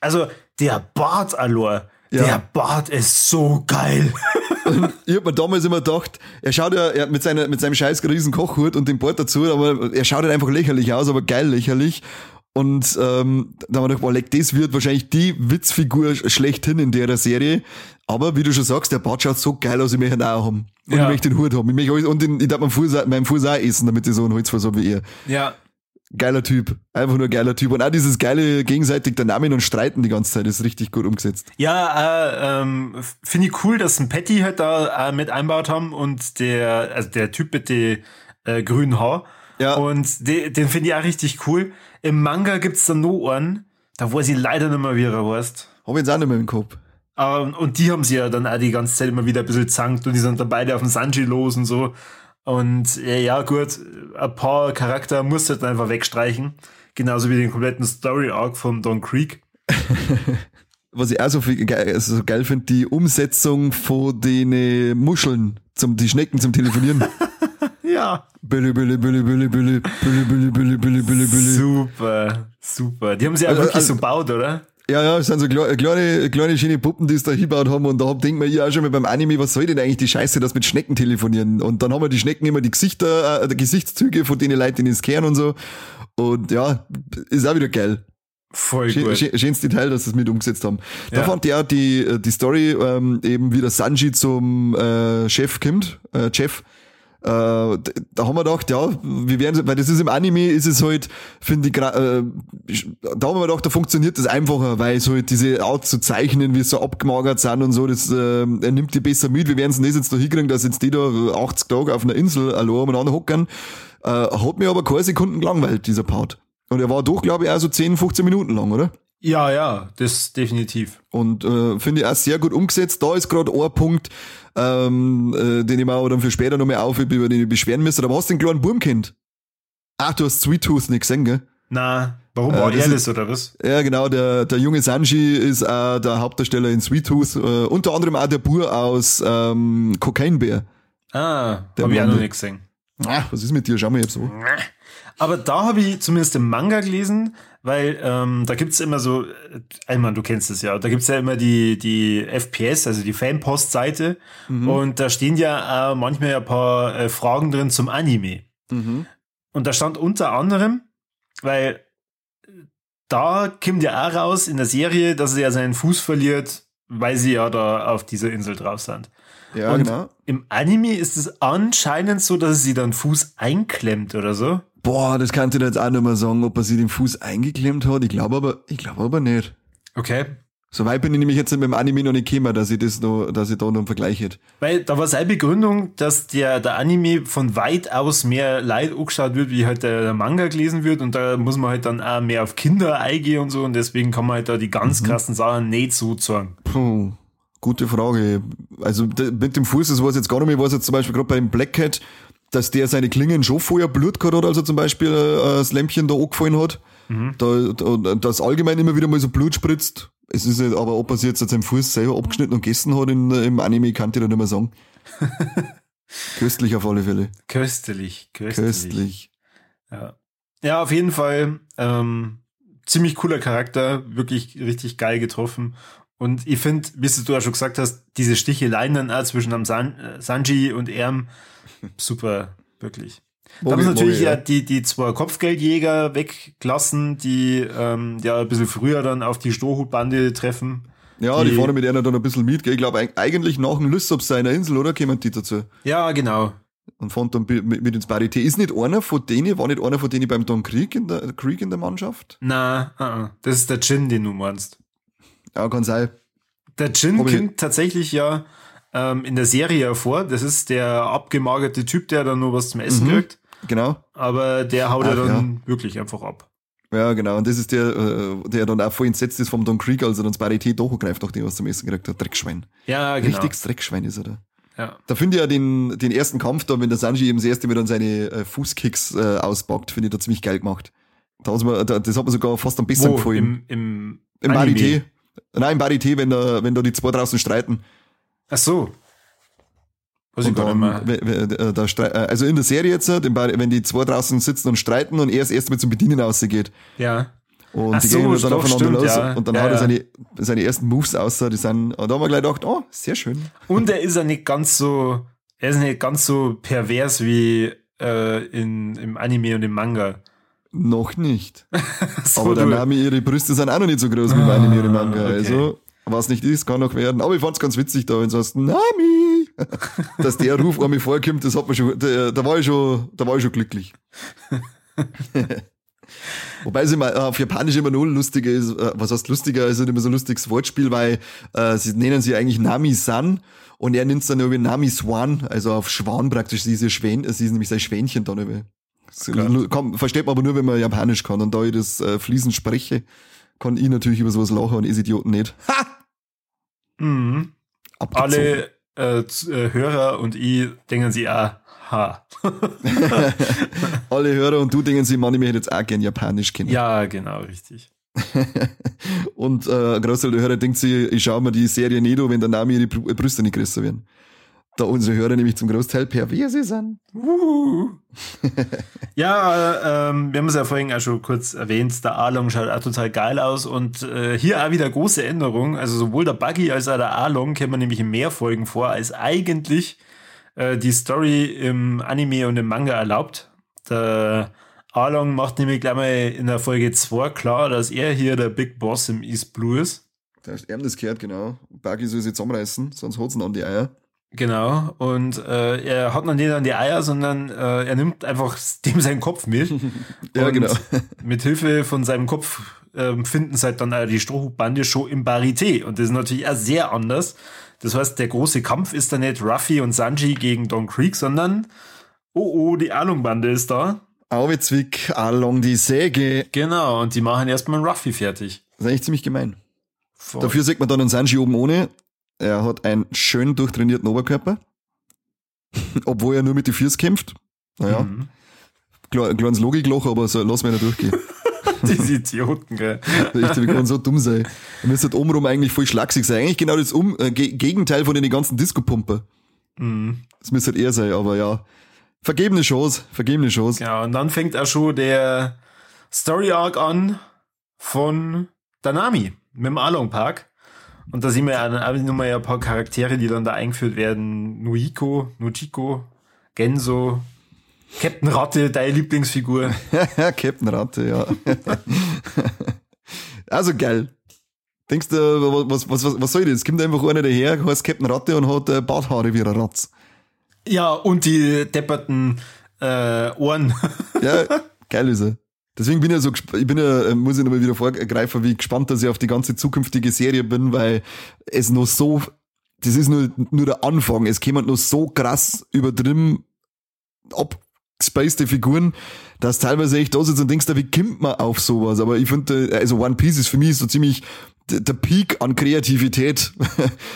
Also, der Bart, Alor. Ja. Der Bart ist so geil. Ich hab mir damals immer gedacht, er schaut ja er mit, seiner, mit seinem scheiß riesen Kochhut und dem Bart dazu, aber er schaut halt einfach lächerlich aus, aber geil lächerlich. Und ähm, da haben wir gedacht, boah, leck, das wird wahrscheinlich die Witzfigur schlechthin in der Serie. Aber wie du schon sagst, der Bart schaut so geil aus, ich möchte ihn auch haben. Und Ja. ich möchte den Hut haben. Ich möchte alles, und den, ich darf meinen Fuß, meinen Fuß auch essen, damit ich so einen Holzfuß habe wie er. Ja. Geiler Typ. Einfach nur geiler Typ. Und auch dieses geile gegenseitig der Namen und Streiten die ganze Zeit ist richtig gut umgesetzt. Ja, äh, ähm, finde ich cool, dass ein Patty halt da äh, mit einbaut haben und der, also der Typ mit den äh, grünen Haar. Ja. Und de, den finde ich auch richtig cool. Im Manga gibt's dann noch einen, da weiß ich leider nicht mehr, wie er heißt. Hab ich jetzt auch nicht mehr im Kopf. Ähm, und die haben sie ja dann auch die ganze Zeit immer wieder ein bisschen zankt und die sind dann beide auf dem Sanji los und so. Und äh, ja, gut, ein paar Charakter musst du halt einfach wegstreichen. Genauso wie den kompletten Story-Arc von Don Creek. was ich auch so, viel, geil- also so geil finde, die Umsetzung von den Muscheln, zum, die Schnecken zum Telefonieren. Ja. Bülle, bülle, bülle, bülle, bülle, bülle, bülle, bülle, bülle, bülle, bülle. Super, super. Die haben sie ja Also- wirklich also- so gebaut, oder? Ja, ja, es sind so kle- kleine, kleine schöne Puppen, die es da hingebaut haben und da hab, denkt man ja auch schon mal beim Anime, was soll denn eigentlich die Scheiße, das mit Schnecken telefonieren? Und dann haben wir die Schnecken immer die Gesichter, äh, die Gesichtszüge von denen Leuten, die es kehren und so. Und ja, ist auch wieder geil. Voll Schön, gut. schön, schönes Detail, dass sie es mit umgesetzt haben. Da Ja. fand ich auch die, äh, die Story, ähm, eben wie der Sanji zum äh, Chef kommt, äh, Chef. Äh, da haben wir gedacht, ja, wir werden, weil das ist im Anime, ist es halt, finde ich, äh, da haben wir gedacht, da funktioniert das einfacher, weil es halt diese Art zu zeichnen, wie sie so abgemagert sind und so, das äh, er nimmt die besser mit. Wir werden es nicht jetzt da hinkriegen, dass jetzt die da 80 Tage auf einer Insel allein umeinander hocken. Äh, hat mir aber keine Sekunden gelangweilt, dieser Part. Und er war doch, glaube ich, auch so 10, 15 Minuten lang, oder? Ja, ja, das definitiv. Und äh, finde ich auch sehr gut umgesetzt. Da ist gerade ein Punkt, ähm, äh, den ich mir aber dann für später nochmal aufhebe, über den ich beschweren müsste. Aber hast du den kleinen Burm kennt? Ach, du hast Sweet Tooth nicht gesehen, gell? Na, warum Äh, war das er oder was? Ja, genau, der, der junge Sanji ist auch der Hauptdarsteller in Sweet Tooth. Äh, unter anderem auch der Bur aus ähm, Cocaine Bear. Ah, Der habe ich auch noch nicht gesehen. Ah, was ist mit dir? Schau mal jetzt so. Aber da habe ich zumindest im Manga gelesen, weil ähm, da gibt's immer so, äh, einmal, du kennst es ja, da gibt's ja immer die, die FPS, also die Fanpost-Seite Mhm. und da stehen ja äh, manchmal ein paar äh, Fragen drin zum Anime. Mhm. Und da stand unter anderem, weil da kommt ja auch raus in der Serie, dass er ja seinen Fuß verliert, weil sie ja da auf dieser Insel drauf sind. Ja, Und genau. Im Anime ist es anscheinend so, dass sie dann Fuß einklemmt oder so. Boah, das kann ich dir jetzt auch nicht mehr sagen, ob er sich den Fuß eingeklemmt hat. Ich glaube aber, ich glaube aber nicht. Okay. So weit bin ich nämlich jetzt mit dem Anime noch nicht gekommen, dass ich das noch, dass ich da noch einen Vergleich hätte. Weil da war seine Begründung, dass der, der Anime von weit aus mehr Leid angeschaut wird, wie halt der, der Manga gelesen wird und da muss man halt dann auch mehr auf Kinder eingehen und so und deswegen kann man halt da die ganz Mhm. krassen Sachen nicht so sagen. Puh, gute Frage. Also mit dem Fuß, das weiß ich jetzt gar nicht mehr, ich weiß jetzt zum Beispiel gerade bei dem Black Cat, dass der seine Klingen schon vorher Blut gehabt hat, also zum Beispiel äh, das Lämpchen da angefallen hat. Da, da, dass allgemein immer wieder mal so Blut spritzt. Es ist nicht, aber ob er sich jetzt seinen Fuß selber abgeschnitten und gegessen hat in, im Anime, kann ich da nicht mehr sagen. Köstlich auf alle Fälle. Köstlich, köstlich. Köstlich. Ja. ja, auf jeden Fall ähm, ziemlich cooler Charakter, wirklich richtig geil getroffen. Und ich finde, wie du ja schon gesagt hast, diese Sticheleien dann auch zwischen am San äh, Sanji und Erm, super, wirklich. Da haben Mogi- natürlich Mogi, ja ja. die, die zwei Kopfgeldjäger weggelassen, die ähm, ja ein bisschen früher dann auf die Strohhutbande treffen. Ja, die, Die- fahren mit einer dann ein bisschen mit, gell? Ich glaube eigentlich nach dem Lysop seiner Insel, oder? Kämen die dazu. Ja, genau. Und fahren dann mit, mit ins Barité. Ist nicht einer von denen, war nicht einer von denen beim Don Krieg in der, Krieg in der Mannschaft? Na, uh -uh. das ist der Jin, den du meinst. Ja, kann sein. Der Jin Hab ich- kommt tatsächlich ja ähm, in der Serie hervor. Das ist der abgemagerte Typ, der dann nur was zum Essen Mhm. kriegt. Genau. Aber der haut ja Ach, dann wirklich einfach ab. Ja, genau. Und das ist der, äh, der dann auch voll entsetzt ist vom Don Krieg, als er dann das Barité durchgreift, nachdem er was zum Essen gekriegt hat. Dreckschwein. Ja, genau. Richtiges Dreckschwein ist er da. Ja. Da finde ich ja den, den ersten Kampf da, wenn der Sanji eben das erste Mal dann seine äh, Fußkicks äh, auspackt, finde ich da ziemlich geil gemacht. Da mir, da, das hat mir sogar fast am besten Wo? gefallen. Im, im, Im Anime? Barité. Nein, im Barité, wenn da, wenn da die zwei draußen streiten. Ach so. Weiß ich gar nicht dann, mehr. we- äh, da äh, also in der Serie jetzt, äh, wenn die zwei draußen sitzen und streiten und er das erste Mal zum Bedienen rausgeht. Ja. Und Ach die so, gehen dann doch, aufeinander stimmt, los ja. und dann Ja, hat er seine, seine ersten Moves aus, die sind, und da haben wir gleich gedacht, oh, sehr schön. Und er ist ja nicht ganz so, er ist nicht ganz so pervers wie äh, in, im Anime und im Manga. Noch nicht. So, Aber der Name, ihre Brüste sind auch noch nicht so groß wie im Anime oder Manga. okay. Also, was nicht ist, kann noch werden. Aber ich fand's ganz witzig da, wenn du sagst, Nami! Dass der Ruf einmal vorkommt, das hat man schon, da, da war ich schon, da war ich schon glücklich. Wobei es immer äh, auf Japanisch immer null lustiger ist, äh, was heißt lustiger, ist immer so ein lustiges Wortspiel, weil äh, sie nennen sie eigentlich Nami-san und er nennt es dann irgendwie Nami-swan, also auf Schwan praktisch, sie ist, ihr Schwän, sie ist nämlich sein Schwänchen dann irgendwie. Kann, versteht man aber nur, wenn man Japanisch kann. Und da ich das äh, fließend spreche, kann ich natürlich über sowas lachen und ist Idioten nicht. Ha! Mhm. Alle äh, äh, Hörer und ich denken sie, ah, ha. Alle Hörer und du denken sie, Mann, ich möchte jetzt auch gern Japanisch kennen. ja, genau, richtig. Und äh, ein Großteil der Hörer denkt sich, ich schaue mir die Serie nicht an, wenn der Name ihre Brü- Brüste nicht größer werden. Da unsere Hörer nämlich zum Großteil perverse sind. Uh. ja, äh, ähm, wir haben es ja vorhin auch schon kurz erwähnt, der Along schaut auch total geil aus und äh, hier auch wieder große Änderung. Also sowohl der Buggy als auch der Along kennen wir nämlich in mehr Folgen vor, als eigentlich äh, die Story im Anime und im Manga erlaubt. Der Along macht nämlich gleich mal in der Folge 2 klar, dass er hier der Big Boss im East Blue ist. Da ist das gehört, genau. Buggy soll sich zusammenreißen, sonst hat's ihn an die Eier. Genau, und äh, er hat noch nicht an die Eier, sondern äh, er nimmt einfach dem seinen Kopf mit. Ja, genau. Mit Hilfe von seinem Kopf ähm, finden sie halt dann die Strohhutbande schon im Barité. Und das ist natürlich auch sehr anders. Das heißt, der große Kampf ist dann nicht Ruffy und Sanji gegen Don Creek, sondern oh oh, die Alung-Bande ist da. Auwe Zwick, along die Säge. Genau, und die machen erstmal einen Ruffy fertig. Das ist eigentlich ziemlich gemein. Voll. Dafür sieht man dann einen Sanji oben ohne. Er hat einen schön durchtrainierten Oberkörper. Obwohl er nur mit den Füßen kämpft. Naja, Mhm. ein kleines Logikloch, aber so, lass mich nicht durchgehen. Diese Idioten, gell? Echt, wir können so dumm sein. Wir müssen halt obenrum eigentlich voll schlaksig sein. Eigentlich genau das um, äh, Ge- Gegenteil von den ganzen Disco-Pumper. Mhm. Das müsste halt eher sein, aber ja. Vergebene Chance, vergebene Chance. Genau, und dann fängt auch schon der Story Arc an. von Danami mit dem Along Park. Und da sehen wir ja dann nochmal ein paar Charaktere, die dann da eingeführt werden. Nuiko, Nuchiko, Genso, Captain Ratte, deine Lieblingsfigur. Captain Ratte, ja. also geil. Denkst du, was, was, was, was soll das? Es kommt einfach einer daher, heißt Captain Ratte und hat äh, Barthaare wie ein Ratz. Ja, und die depperten äh, Ohren. ja, geil ist er. Deswegen bin ich ja so, ich bin ja, äh, muss ich nochmal wieder vorgreifen, wie gespannt, dass ich auf die ganze zukünftige Serie bin, weil es noch so, das ist nur, nur der Anfang. Es käme noch so krass übertrieben abgespacede Figuren, dass teilweise echt da sitzt und denkst, wie kommt man auf sowas? Aber ich finde, also One Piece ist für mich so ziemlich der Peak an Kreativität.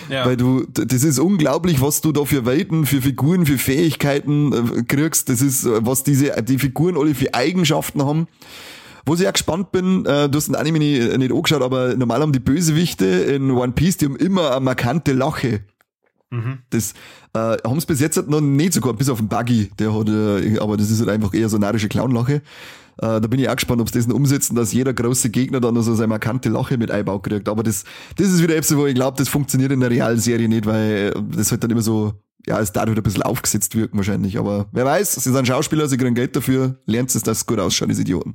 Ja. Weil du, das ist unglaublich, was du da für Welten, für Figuren, für Fähigkeiten äh, kriegst. Das ist, äh, was diese, die Figuren alle für Eigenschaften haben. Wo ich auch gespannt bin, äh, du hast den Anime nicht, nicht angeschaut, aber normal haben die Bösewichte in One Piece, die haben immer eine markante Lache. Mhm. Das äh, haben es bis jetzt noch nicht sogar, bis auf den Buggy, der hat, äh, aber das ist halt einfach eher so narische Clownlache. Äh, da bin ich auch gespannt, ob sie das umsetzen, dass jeder große Gegner dann noch so seine markante Lache mit einbaut kriegt. Aber das, das ist wieder etwas, wo ich glaube, das funktioniert in der realen Serie nicht, weil das halt dann immer so, ja, es dadurch ein bisschen aufgesetzt wirken wahrscheinlich. Aber wer weiß, sie sind Schauspieler, sie kriegen Geld dafür, lernt es, dass es gut ausschaut, diese Idioten.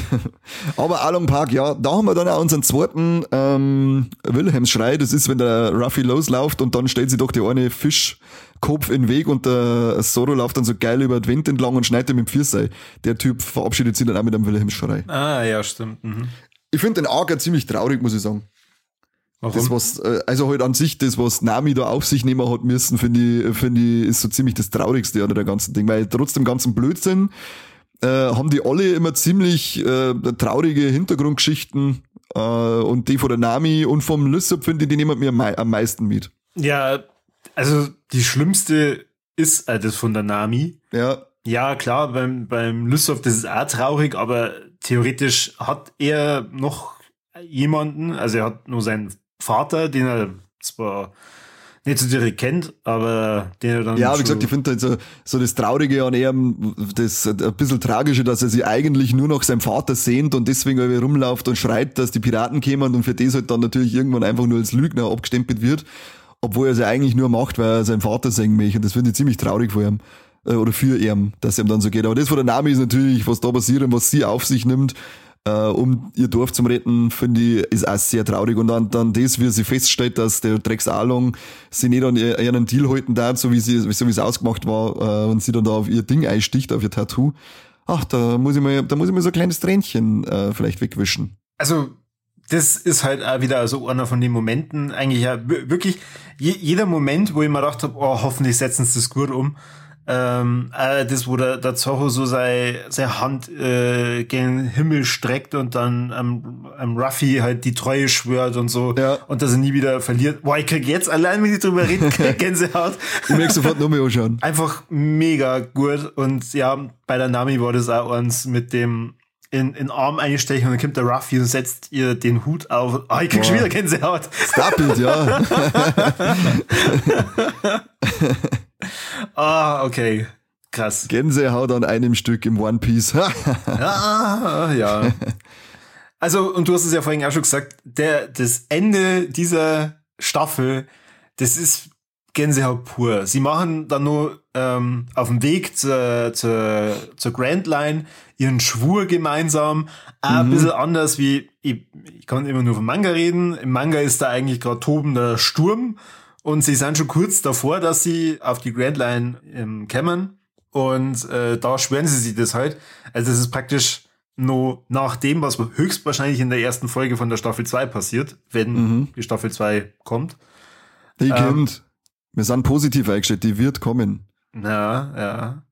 Aber Along Park, ja, da haben wir dann auch unseren zweiten ähm, Wilhelmsschrei. Das ist, wenn der Ruffy losläuft und dann stellt sich doch die eine Fischkopf in den Weg und der Soro läuft dann so geil über den Wind entlang und schneidet ihm im Viersei. Der Typ verabschiedet sich dann auch mit einem Wilhelmsschrei. Ah, ja, stimmt. Mhm. Ich finde den Arc ziemlich traurig, muss ich sagen. Warum? Das, was, äh, also halt an sich, das, was Nami da auf sich nehmen hat müssen, finde ich, finde ich, ist so ziemlich das Traurigste an der ganzen Ding, weil trotz dem ganzen Blödsinn, äh, haben die alle immer ziemlich äh, traurige Hintergrundgeschichten äh, und die von der Nami und vom Lysop finde ich, die nehmen mir am meisten mit. Ja, also die schlimmste ist äh, das von der Nami. Ja. Ja, klar, beim, beim Lysop, das ist auch traurig, aber theoretisch hat er noch jemanden, also er hat nur seinen Vater, den er zwar nicht so direkt kennt, aber der dann. Ja, wie gesagt, ich finde halt so, so das Traurige an ihm, das ein bisschen Tragische, dass er sich eigentlich nur noch seinem Vater sehnt und deswegen irgendwie rumläuft und schreit, dass die Piraten kämen und für das halt dann natürlich irgendwann einfach nur als Lügner abgestempelt wird, obwohl er es ja eigentlich nur macht, weil er seinen Vater singen möchte. Und das finde ich ziemlich traurig vor ihm äh, oder für ihn, dass es ihm dann so geht. Aber das von der Name ist natürlich, was da passiert und was sie auf sich nimmt, äh, um ihr Dorf zu retten, finde ich, ist auch sehr traurig. Und dann, dann das, wie sie feststellt, dass der Drecks Along sie nicht an ihren Deal halten darf, so wie sie, so wie es ausgemacht war, äh, und sie dann da auf ihr Ding einsticht, auf ihr Tattoo. Ach, da muss ich mal, da muss ich mal so ein kleines Tränchen äh, vielleicht wegwischen. Also, das ist halt auch wieder so einer von den Momenten, eigentlich ja wirklich je, jeder Moment, wo ich mir gedacht habe, oh, hoffentlich setzen sie das gut um, ähm, äh, das, wo der, der Zorro so seine, seine Hand äh, gegen den Himmel streckt und dann am, am Ruffy halt die Treue schwört und so. Ja. Und dass er nie wieder verliert. Boah, ich krieg jetzt allein, wenn ich drüber rede, Gänsehaut. ich merke sofort noch mehr anschauen. Einfach mega gut. Und ja, bei der Nami war das auch uns mit dem in, in Arm einstechen und dann kommt der Ruffy und setzt ihr den Hut auf. Ah, ich krieg Boah. schon wieder Gänsehaut. Stop it, ja. Ah, okay. Krass. Gänsehaut an einem Stück im One Piece. ja, ja. Also, und du hast es ja vorhin auch schon gesagt, der, das Ende dieser Staffel, das ist Gänsehaut pur. Sie machen dann nur ähm, auf dem Weg zur, zur, zur Grand Line ihren Schwur gemeinsam. Auch mhm. ein bisschen anders wie, ich, ich kann immer nur vom Manga reden. Im Manga ist da eigentlich gerade tobender Sturm und sie sind schon kurz davor, dass sie auf die Grand Line ähm, kämen. Und äh, da schwören sie sich das halt. Also das ist praktisch nur nach dem, was höchstwahrscheinlich in der ersten Folge von der Staffel 2 passiert, wenn mhm. die Staffel 2 kommt. Die ähm, kommt. Wir sind positiv eingestellt, die wird kommen. Ja, ja.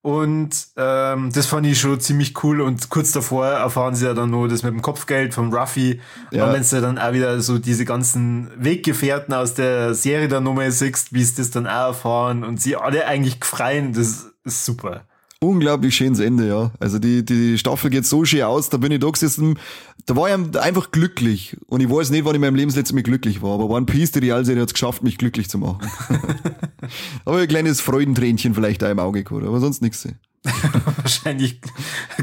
Und ähm, das fand ich schon ziemlich cool. Und kurz davor erfahren sie ja dann nur das mit dem Kopfgeld vom Ruffy. Ja. Und wenn du dann auch wieder so diese ganzen Weggefährten aus der Serie der Nummer siehst, wie es das dann auch erfahren und sie alle eigentlich freien, das ist super unglaublich schönes Ende, ja. Also die, die Staffel geht so schön aus, da bin ich da gesessen, da war ich einfach glücklich. Und ich weiß nicht, wann ich in meinem Leben letzte Mal glücklich war, aber One Piece, die Realserie hat es geschafft, mich glücklich zu machen. aber ein kleines Freudentränchen vielleicht auch im Auge gehabt, aber sonst nichts. Wahrscheinlich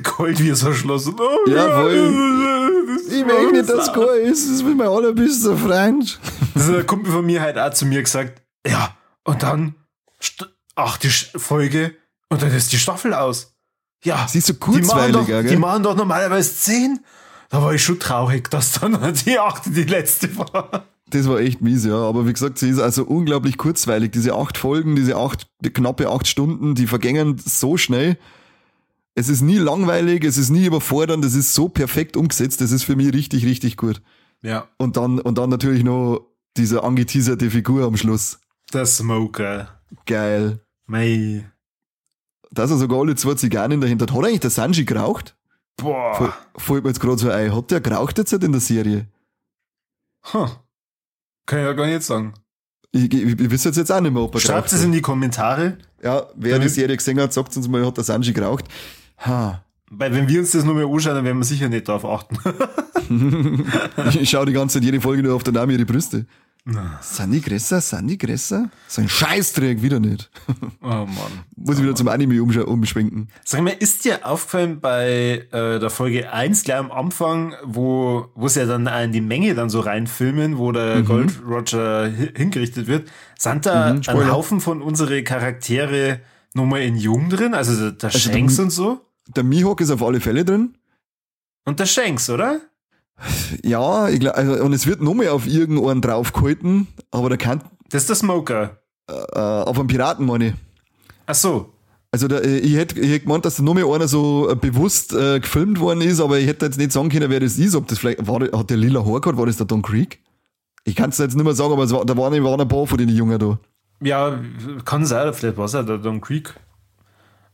Gold wie so Schloss. Oh, ja, voll. Ich will nicht, dass gar ist. Das ist mein allerbester Freund. Das hat ein Kumpel von mir halt auch zu mir gesagt, ja, und dann achte Folge und dann ist die Staffel aus. Ja. Sie ist so kurzweilig, die machen, doch, die machen doch normalerweise zehn. Da war ich schon traurig, dass dann die achte die letzte war. Das war echt mies, ja. Aber wie gesagt, sie ist also unglaublich kurzweilig. Diese acht Folgen, diese acht, die knappe acht Stunden, die vergängen so schnell. Es ist nie langweilig, es ist nie überfordernd, es ist so perfekt umgesetzt, das ist für mich richtig, richtig gut. Ja. Und dann, und dann natürlich noch diese angeteaserte Figur am Schluss. Der Smoker. Geil. Mei. Dass er sogar alle zwei Zigarren dahinter hat. Hat eigentlich der Sanji geraucht? Boah. Fällt mir jetzt gerade so ein. Hat der geraucht jetzt in der Serie? Huh. Kann ich ja gar nicht sagen. Ich, ich, ich weiß jetzt auch nicht mehr, ob er Schreibt es in die Kommentare. Ja, wer die Serie gesehen hat, sagt uns mal, hat der Sanji geraucht. Ha. Weil wenn wir uns das nur mehr anschauen, dann werden wir sicher nicht darauf achten. ich schaue die ganze Zeit jede Folge nur auf den Namen ihre Brüste. Die größer? Sind die größer? So ein Scheißdreck, wieder nicht. Oh Mann. Muss ich wieder zum Anime umschwenken. Sag mal, ist dir aufgefallen bei äh, der Folge 1 gleich am Anfang, wo wo es ja dann in die Menge dann so reinfilmen, wo der mhm. Gold Roger hingerichtet wird, sind da mhm, ein Haufen von unsere Charaktere nochmal in Jung drin? Also der, der also Shanks der, und so? Der Mihawk ist auf alle Fälle drin. Und der Shanks, oder? Ja, ich glaub, also, und es wird nochmal auf irgendeinen draufgehalten, aber der kann. Das ist der Smoker. Äh, auf einen Piraten, meine ich. Ach so. Also da, ich hätte ich hätt gemeint, dass da nochmal einer so äh, bewusst äh, gefilmt worden ist, aber ich hätte jetzt nicht sagen können, wer das ist. Ob das vielleicht, war, hat der lila Haar gehabt, war das der Don Creek? Ich kann es jetzt nicht mehr sagen, aber war, da waren, waren ein paar von den Jungen da. Ja, kann sein, vielleicht war es ja der Don Creek.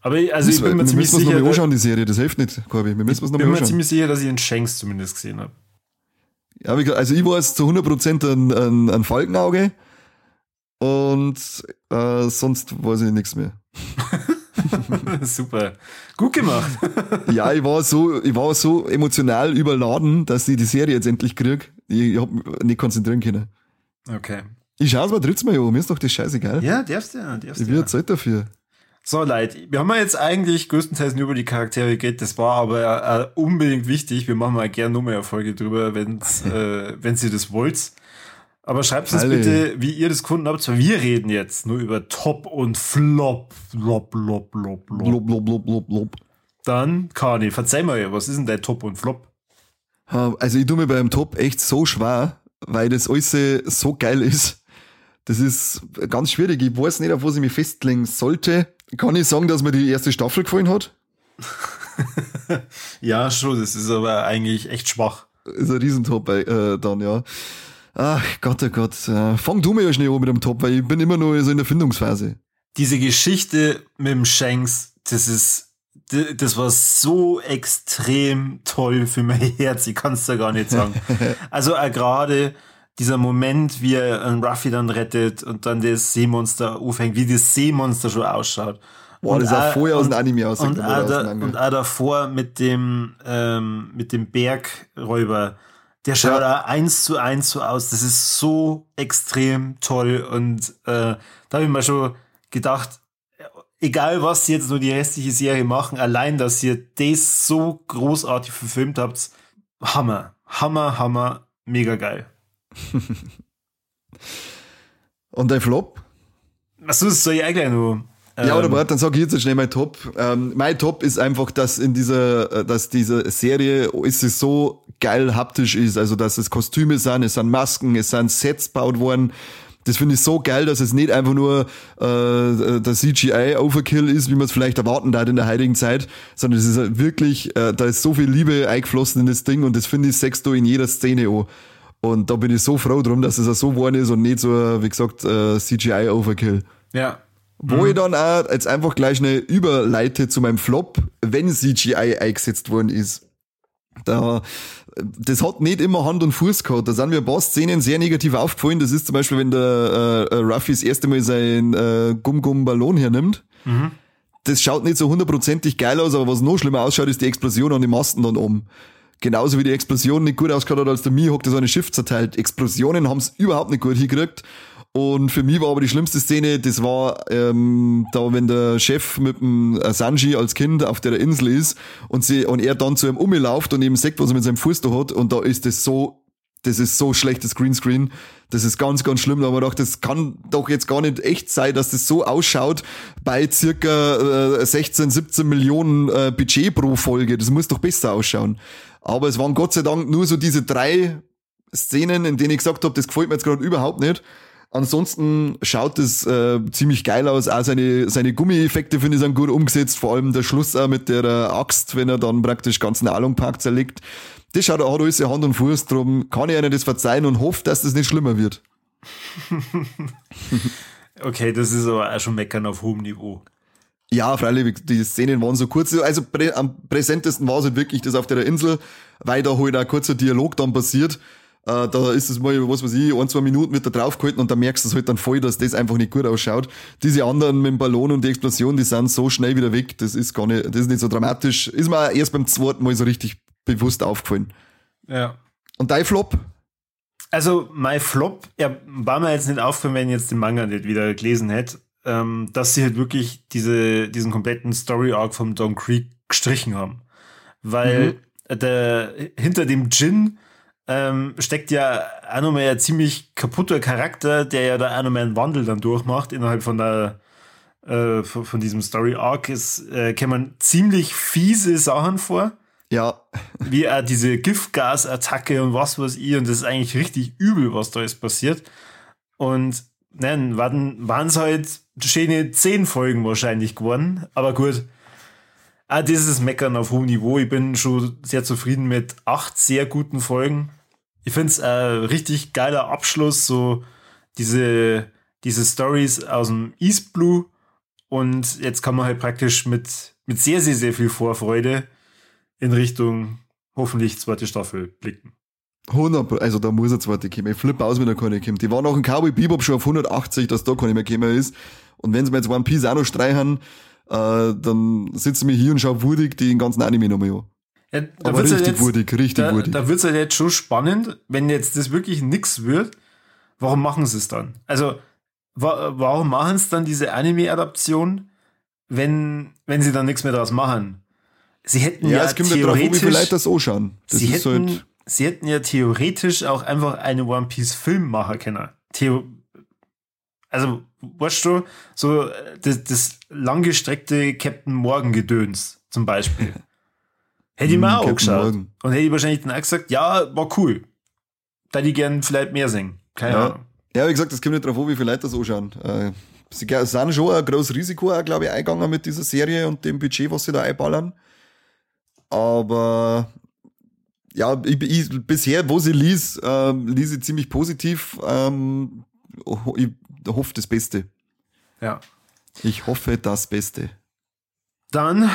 Aber also ich bin mir ziemlich sicher. Wir müssen es noch anschauen, die Serie, das hilft nicht, Corby. Wir müssen es noch Ich bin mir ziemlich sicher, dass ich einen Shanks zumindest gesehen habe. Ja, also ich war jetzt zu 100% ein, ein, ein Falkenauge und äh, sonst weiß ich nichts mehr. Super. Gut gemacht. ja, ich war so, ich war so emotional überladen, dass ich die Serie jetzt endlich krieg. Ich, ich hab mich nicht konzentrieren können. Okay. Ich schaue es mal drittes Mal an, mir ist doch das scheißegal. Ja, darfst du ja. Darfst ich will ja. Zeit dafür. So, Leid. Wir haben ja jetzt eigentlich größtenteils nur über die Charaktere geredet. Das war aber äh, unbedingt wichtig. Wir machen mal gerne nur mehr Erfolge drüber, wenn's, äh, wenn ihr das wollt. Aber schreibt uns bitte, wie ihr das Kunden habt. Wir reden jetzt nur über Top und Flop. Flop, flop, flop, flop. Flop, flop, flop, flop, flop. Dann, Kani, verzeih mal, was ist denn dein Top und Flop? Also ich tue mir beim Top echt so schwer, weil das alles so geil ist. Das ist ganz schwierig. Ich weiß nicht, auf was ich mich festlegen sollte. Kann ich sagen, dass mir die erste Staffel gefallen hat? ja, schon. Das ist aber eigentlich echt schwach. Ist ein Riesentop äh, dann, ja. Ach Gott, oh Gott. Äh, fang du mir ja schnell an mit dem Top, weil ich bin immer nur so in der Findungsphase. Diese Geschichte mit dem Shanks, das ist, das war so extrem toll für mein Herz. Ich kann es da gar nicht sagen. also äh, gerade dieser Moment, wie er einen Ruffy dann rettet und dann das Seemonster aufhängt, wie das Seemonster schon ausschaut. Boah, das sah vorher aus dem Anime aus. Und, auch, da, und auch davor mit dem, ähm, mit dem Bergräuber. Der schaut ja. eins zu eins so aus. Das ist so extrem toll. Und äh, da habe ich mir schon gedacht, egal was sie jetzt nur die restliche Serie machen, allein, dass ihr das so großartig verfilmt habt, Hammer. Hammer, Hammer, mega geil. Und dein Flop? Achso, das soll ich eigentlich nur. Ähm, ja, oder ähm, warte, dann sag ich jetzt schnell mein Top. Ähm, mein Top ist einfach, dass in dieser, äh, dass diese Serie ist es so geil haptisch ist, also dass es Kostüme sind, es sind Masken, es sind Sets gebaut worden. Das finde ich so geil, dass es nicht einfach nur äh, der CGI-Overkill ist, wie man es vielleicht erwarten darf in der heutigen Zeit, sondern es ist halt wirklich, äh, da ist so viel Liebe eingeflossen in das Ding und das finde ich sechst du in jeder Szene an. Und da bin ich so froh drum, dass es auch so geworden ist und nicht so, wie gesagt, äh, CGI-Overkill. Ja. Wo mhm. ich dann auch jetzt einfach gleich eine Überleite zu meinem Flop, wenn CGI eingesetzt worden ist. Da, das hat nicht immer Hand und Fuß gehabt. Da sind mir ein paar Szenen sehr negativ aufgefallen. Das ist zum Beispiel, wenn der äh, Ruffy das erste Mal seinen äh, Gum-Gum-Ballon hernimmt. Mhm. Das schaut nicht so hundertprozentig geil aus, aber was noch schlimmer ausschaut, ist die Explosion an den Masten dann oben. Genauso wie die Explosion nicht gut ausgehört hat, als der Mihawk das eine Schiff zerteilt. Explosionen haben es überhaupt nicht gut hingekriegt. Und für mich war aber die schlimmste Szene, das war ähm, da, wenn der Chef mit dem Sanji als Kind auf der Insel ist und sie und er dann zu ihm umlauft und eben sagt, was er mit seinem Fuß da hat und da ist das so das ist so schlechtes Greenscreen. Das ist ganz, ganz schlimm. Aber doch, das kann doch jetzt gar nicht echt sein, dass das so ausschaut bei circa äh, 16, 17 Millionen äh, Budget pro Folge. Das muss doch besser ausschauen. Aber es waren Gott sei Dank nur so diese drei Szenen, in denen ich gesagt habe, das gefällt mir jetzt gerade überhaupt nicht. Ansonsten schaut es äh, ziemlich geil aus. Auch seine, seine Gummieffekte finde ich sind gut umgesetzt. Vor allem der Schluss auch mit der Axt, wenn er dann praktisch ganz Nahrungpark zerlegt. Das schaut, hat alles Hand und Fuß, drum kann ich ihnen das verzeihen und hoffe, dass das nicht schlimmer wird. okay, das ist aber auch schon meckern auf hohem Niveau. Ja, freilich, die Szenen waren so kurz. Also prä, am präsentesten war es halt wirklich das auf der Insel, weil da halt ein kurzer Dialog dann passiert. Äh, da ist es mal, was weiß ich, ein, zwei Minuten wird da draufgehalten und da merkst du es halt dann voll, dass das einfach nicht gut ausschaut. Diese anderen mit dem Ballon und die Explosion, die sind so schnell wieder weg, das ist gar nicht, das ist nicht so dramatisch. Ist mir erst beim zweiten Mal so richtig bewusst aufgefallen. Ja. Und dein Flop? Also, mein Flop, ja, war mir jetzt nicht aufgefallen, wenn ich jetzt den Manga nicht wieder gelesen hätte, ähm, dass sie halt wirklich diese, diesen kompletten Story-Arc vom Don Creek gestrichen haben. Weil mhm. der, hinter dem Jin ähm, steckt ja auch nochmal ein ziemlich kaputter Charakter, der ja da auch nochmal einen Wandel dann durchmacht innerhalb von der äh, von diesem Story Arc. Es äh, man ziemlich fiese Sachen vor. Ja. Wie auch diese Giftgasattacke und was weiß ich. Und das ist eigentlich richtig übel, was da ist passiert. Und nein, waren es halt schöne zehn Folgen wahrscheinlich geworden. Aber gut. Ah, dieses Meckern auf hohem Niveau. Ich bin schon sehr zufrieden mit acht sehr guten Folgen. Ich finde es ein richtig geiler Abschluss, so diese, diese Stories aus dem East Blue. Und jetzt kann man halt praktisch mit, mit sehr, sehr, sehr viel Vorfreude in Richtung hoffentlich zweite Staffel blicken. 100, also da muss er zweite kommen. Ich flippe aus, wenn er keine kommt. Die waren auch in Cowboy Bebop schon auf 180, dass da keine mehr gekommen ist. Und wenn sie mir jetzt One Piece auch noch streichen, äh, dann sitzen wir hier und schauen würdig den ganzen Anime nochmal an. Ja, Aber richtig jetzt, würdig, richtig da, würdig. Da wird's halt jetzt schon spannend, wenn jetzt das wirklich nix wird, warum machen sie es dann? Also, wa warum machen es dann diese Anime-Adaption, wenn, wenn sie dann nichts mehr daraus machen? Sie hätten ja, ja es kommt theoretisch, drauf, wie viele Leute das anschauen. Das sie, hätten, halt sie hätten ja theoretisch auch einfach eine One Piece Film machen können. Theo also, weißt du, so das, das langgestreckte Captain Morgan Gedöns zum Beispiel. hätte ich mir mm, auch geschaut. Morgan. Und hätte ich wahrscheinlich dann auch gesagt, ja, war cool. Da die gern vielleicht mehr singen. Keine ja. Ahnung. Ja, wie gesagt, das kommt nicht drauf an, wie viele Leute das anschauen. Äh, sie sind schon ein großes Risiko, glaube ich, eingegangen mit dieser Serie und dem Budget, was sie da einballern. Aber ja, ich, ich, bisher, wo sie liest, äh, liest sie ziemlich positiv. Ähm, ich hoffe das Beste. Ja. Ich hoffe das Beste. Dann,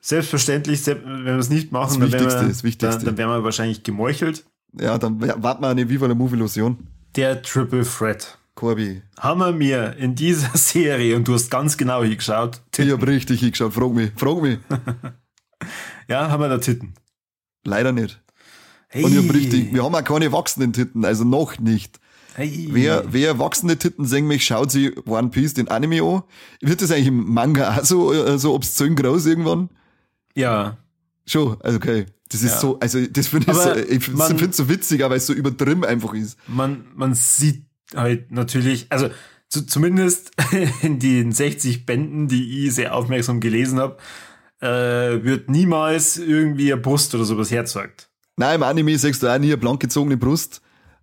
selbstverständlich, wenn wir es nicht machen, das dann, Wichtigste, wir. Dann, dann werden wir wahrscheinlich gemeuchelt. Ja, dann warten wir eine Viva la Move Illusion. Der Triple Threat. Corby. Haben wir mir in dieser Serie, und du hast ganz genau hingeschaut. Titten. Ich habe richtig hingeschaut, frag mich, frag mich. Ja, haben wir da Titten? Leider nicht. Hey. Und ich hab richtig, wir haben auch keine wachsenden Titten, also noch nicht. Hey. Wer, wer wachsende Titten sehen mich, schaut sich One Piece den Anime an. Wird das eigentlich im Manga auch so, äh, so obszön groß irgendwann? Ja. Schon, also okay. Das ist ja. so, also das finde ich, so, ich finde es so witzig, weil es so übertrieben einfach ist. Man, man sieht halt natürlich, also zu, zumindest in den 60 Bänden, die ich sehr aufmerksam gelesen habe, äh, wird niemals irgendwie eine Brust oder sowas herzeugt. Nein, im Anime sagst du auch nie eine blank gezogene Brust.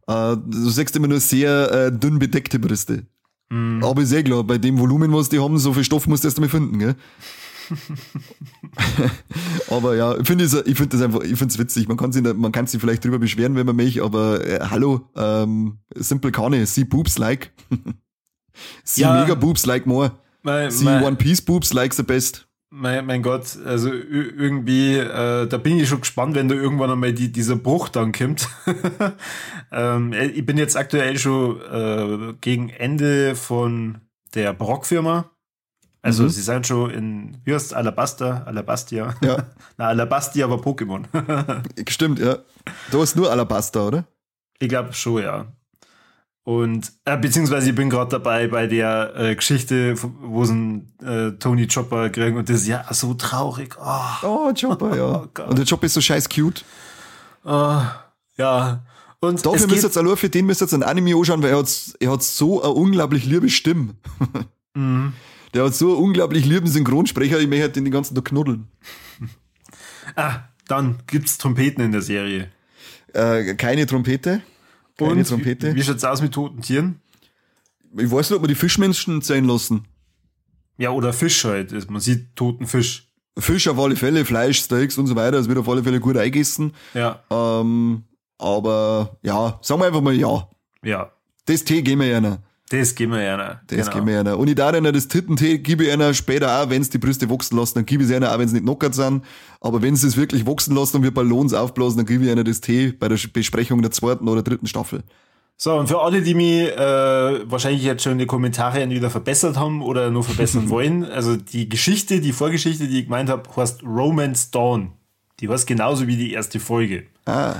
Äh, du sagst immer nur sehr äh, dünn bedeckte Brüste. Mm. Aber ist eh klar, bei dem Volumen, was die haben, so viel Stoff musst du erst einmal finden, gell? aber ja, ich finde ich finde das einfach, ich finde es witzig. Man kann sich, man kann sich vielleicht drüber beschweren, wenn man mich, aber äh, hallo, ähm, simple Kane, see boobs like, see ja, mega boobs like more, mein, see mein, One Piece boobs like the best mein, mein Gott, also irgendwie, äh, da bin ich schon gespannt, wenn da irgendwann einmal die, dieser Bruch dann kommt. ähm, äh, ich bin jetzt aktuell schon äh, gegen Ende von der Brock-Firma. Also mhm. sie sind schon in, wie heißt Alabasta, Alabastia. Ja. Na, Alabastia war Pokémon. Stimmt, ja. Du hast nur Alabasta, oder? Ich glaube schon, ja. Und äh, beziehungsweise ich bin gerade dabei bei der äh, Geschichte, wo sie äh, Tony Chopper kriegen und das ist ja so traurig. Oh, Oh, Chopper, ja. Gott. und der Chopper ist so scheiß cute. oh, ja. Und Dafür müsst jetzt allein für den müsst jetzt ein Anime anschauen, weil er hat, er hat so eine unglaublich liebe Stimme. Mhm. Der hat so einen unglaublich lieben Synchronsprecher, ich möchte den den ganzen Tag knuddeln. ah, dann gibt's Trompeten in der Serie. Äh, keine Trompete. Keine Und Trompete. Wie, wie schaut's aus mit toten Tieren? Ich weiß nicht, ob wir die Fischmenschen sein lassen. Ja, oder Fisch halt. Man sieht toten Fisch. Fisch auf alle Fälle, Fleisch, Steaks und so weiter, das wird auf alle Fälle gut eingegessen. Ja, Ähm, aber ja, sagen wir einfach mal ja. ja. Das Tee geben wir einer. Das geben wir ja noch. Das genau. geben wir einer. Und ich darf einer das Tittentee gebe ich einer später auch, wenn es die Brüste wachsen lassen, dann gebe ich es einer, auch wenn sie nicht knockert sind. Aber wenn sie es wirklich wachsen lassen und wir Ballons aufblasen, dann gebe ich einer das Tee bei der Besprechung der zweiten oder dritten Staffel. So, und für alle, die mich äh, wahrscheinlich jetzt schon in die Kommentare entweder verbessert haben oder nur verbessern wollen, also die Geschichte, die Vorgeschichte, die ich gemeint habe, heißt Romance Dawn. Die war genauso wie die erste Folge. Ah.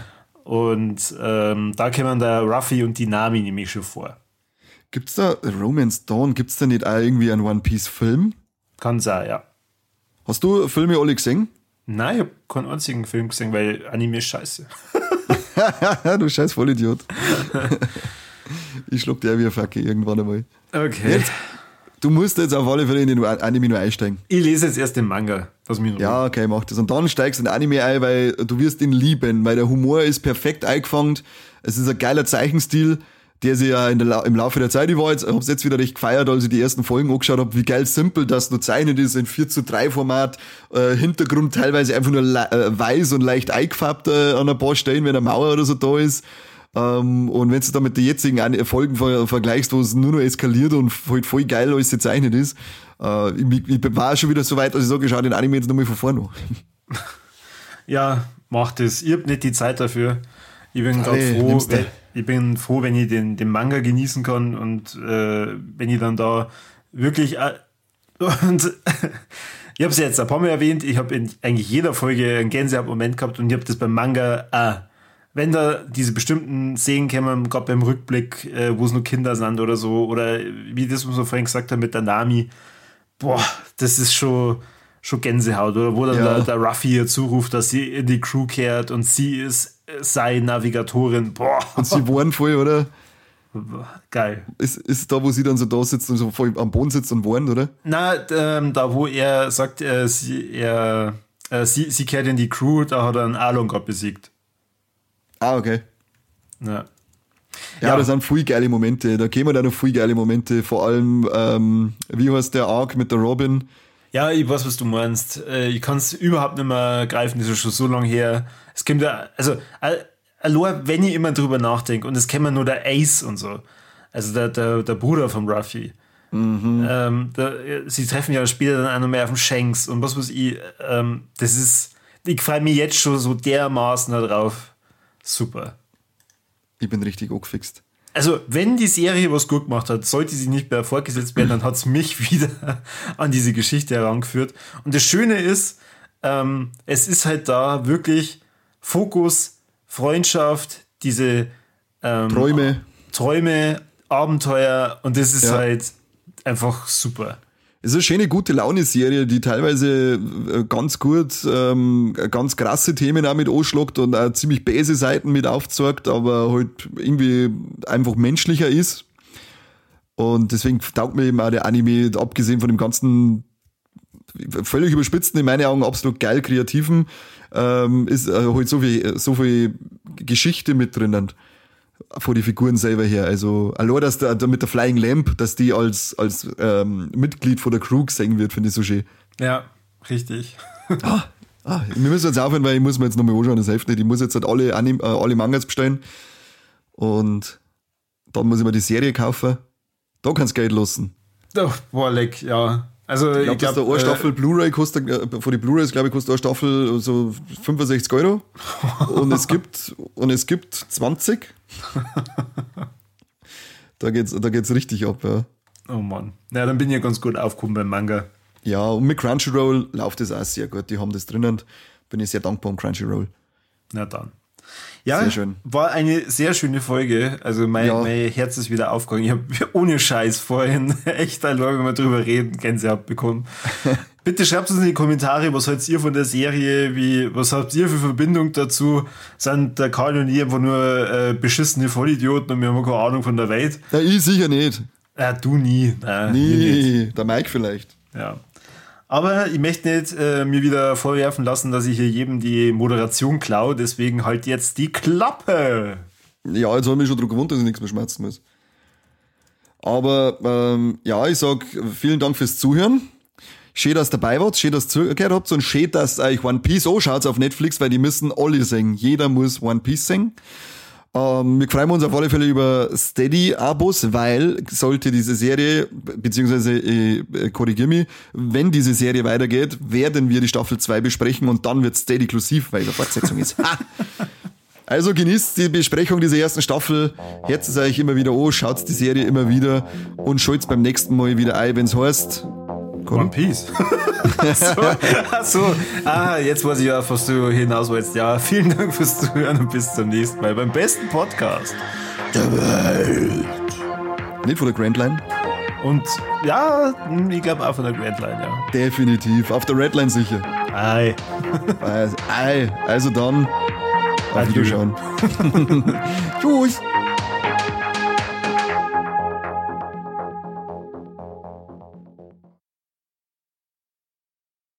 Und ähm, da kommen der Ruffy und die Nami nämlich schon vor. Gibt's da Romance Dawn? Gibt's da nicht auch irgendwie einen One Piece Film? Kann sein, ja. Hast du Filme alle gesehen? Nein, ich habe keinen einzigen Film gesehen, weil Anime ist scheiße. du scheiß Vollidiot. ich schluck dir wie ein Facke irgendwann einmal. Okay. Jetzt, du musst jetzt auf alle Fälle in den Anime nur einsteigen. Ich lese jetzt erst den Manga. Lass mich. Ja, okay, mach das. Und dann steigst du in den Anime ein, weil du wirst ihn lieben, weil der Humor ist perfekt eingefangen. Es ist ein geiler Zeichenstil, der sich ja der, im Laufe der Zeit, ich war jetzt, hab's jetzt wieder recht gefeiert, als ich die ersten Folgen angeschaut habe, wie geil simpel das nur zeichnet ist, in 4 zu 3 Format, äh, Hintergrund teilweise einfach nur äh, weiß und leicht eingefärbt äh, an ein paar Stellen, wenn eine Mauer oder so da ist. Ähm, und wenn du da mit den jetzigen Folgen ver vergleichst, wo es nur noch eskaliert und halt voll geil alles gezeichnet ist, äh, ich, ich war schon wieder so weit, dass ich sage, ich schau den Anime jetzt nochmal von vorne an. Ja, mach das. Ich hab nicht die Zeit dafür. Ich bin gerade Hey, froh, wenn, ich bin froh, wenn ich den, den Manga genießen kann und äh, wenn ich dann da wirklich äh, und ich habe es jetzt ein paar Mal erwähnt, ich habe in eigentlich jeder Folge einen Gänsehaut-Moment gehabt und ich habe das beim Manga auch. Wenn da diese bestimmten Szenen kommen, gerade beim Rückblick, äh, wo es nur Kinder sind oder so, oder wie das, was wir vorhin gesagt haben mit der Nami, boah, das ist schon, schon Gänsehaut, oder wo dann Ja. der, der Ruffy ihr zuruft, dass sie in die Crew kehrt und sie ist seine Navigatorin. Boah, Und sie waren voll, oder? geil. Ist, ist da, wo sie dann so da sitzt und so voll am Boden sitzt und warnt, oder? Na, ähm, da wo er sagt, äh, sie, er, äh, sie, sie kehrt in die Crew, da hat er einen Alon gerade besiegt. Ah, okay. Ja. Ja, Ja. das sind viel geile Momente. Da kämen da noch viel geile Momente. Vor allem, ähm, wie heißt der Arc mit der Robin? Ja, ich weiß, was du meinst. Äh, Ich kann es überhaupt nicht mehr greifen, das ist schon so lange her. Es kommt ja, also, al- allein wenn ich immer drüber nachdenke, und es man nur der Ace und so, also der, der, der Bruder von Ruffy. Ähm, da, sie treffen ja später dann auch noch mehr auf dem Shanks und was weiß ich, ähm, das ist, ich freue mich jetzt schon so dermaßen darauf. Super. Ich bin richtig angefixt. Also, wenn die Serie was gut gemacht hat, sollte sie nicht mehr fortgesetzt werden, dann hat es mich wieder an diese Geschichte herangeführt. Und das Schöne ist, ähm, es ist halt da wirklich Fokus, Freundschaft, diese ähm, Träume. Träume, Abenteuer und das ist Ja. halt einfach super. Es ist eine schöne, gute Laune-Serie, die teilweise äh, ganz gut, ähm, ganz krasse Themen auch mit anschlagt und auch ziemlich böse Seiten mit aufzeigt, aber halt irgendwie einfach menschlicher ist. Und deswegen taugt mir eben auch der Anime, abgesehen von dem ganzen völlig überspitzten, in meinen Augen absolut geil kreativen, ähm, ist äh, halt so viel, so viel Geschichte mit drinnen von die Figuren selber her. Also allein, dass der, der mit der Flying Lamp, dass die als, als ähm, Mitglied von der Crew gesehen wird, finde ich so schön. Ja, richtig. Ah, wir müssen jetzt aufhören, weil ich muss mir jetzt nochmal anschauen, das hilft nicht. Ich muss jetzt halt alle, Anim äh, alle Mangas bestellen und dann muss ich mir die Serie kaufen. Da kannst du Geld lassen. Doch, boah, leck, ja. Also, Ich glaube, dass der eine Staffel Blu-ray kostet, äh, von den Blu-rays, glaube ich, kostet eine Staffel so 65 Euro. und es gibt, und es gibt 20. da geht's, da geht's richtig ab, ja. oh Mann. Na, dann bin ich ja ganz gut aufgekommen beim Manga. Ja, und mit Crunchyroll läuft das auch sehr gut. Die haben das drinnen. Bin ich sehr dankbar um Crunchyroll. Na dann. Ja, sehr schön. war eine sehr schöne Folge. Also mein, ja. mein Herz ist wieder aufgegangen. Ich habe ohne Scheiß vorhin echt allein, wenn wir drüber reden, Gänsehaut bekommen. Bitte schreibt uns in die Kommentare, was haltet ihr von der Serie, wie, was habt ihr für Verbindung dazu? Sind der Karl und ich einfach nur äh, beschissene Vollidioten und wir haben keine Ahnung von der Welt? Ja, ich sicher nicht. Ja, du nie. Nein, nie, der Mike vielleicht. Ja. Aber ich möchte nicht äh, mir wieder vorwerfen lassen, dass ich hier jedem die Moderation klaue, deswegen halt jetzt die Klappe. Ja, jetzt habe ich schon daran gewohnt, dass ich nichts mehr schmerzen muss. Aber ähm, ja, ich sag vielen Dank fürs Zuhören. Schön, dass ihr dabei wart, schön, dass ihr zugehört habt und schön, dass euch One Piece anschaut auf Netflix, weil die müssen alle singen. Jeder muss One Piece singen. Ähm, wir freuen uns auf alle Fälle über Steady-Abos, weil sollte diese Serie, beziehungsweise äh, korrigier mich, wenn diese Serie weitergeht, werden wir die Staffel 2 besprechen und dann wird Steady inklusiv, weil der Fortsetzung ist. Also genießt die Besprechung dieser ersten Staffel, herzt es euch immer wieder an, schaut die Serie immer wieder und schaltet beim nächsten Mal wieder ein, wenn es heißt One Piece. so, so, ah, jetzt weiß ich auf was du hinaus wolltest. Ja, vielen Dank fürs Zuhören und bis zum nächsten Mal beim besten Podcast der Welt. Nicht von der Grand Line? Und ja, ich glaube auch von der Grand Line, ja. Definitiv. Auf der Red Line sicher. Ei. Ei. Also dann. Auf Wiederschauen. Tschüss.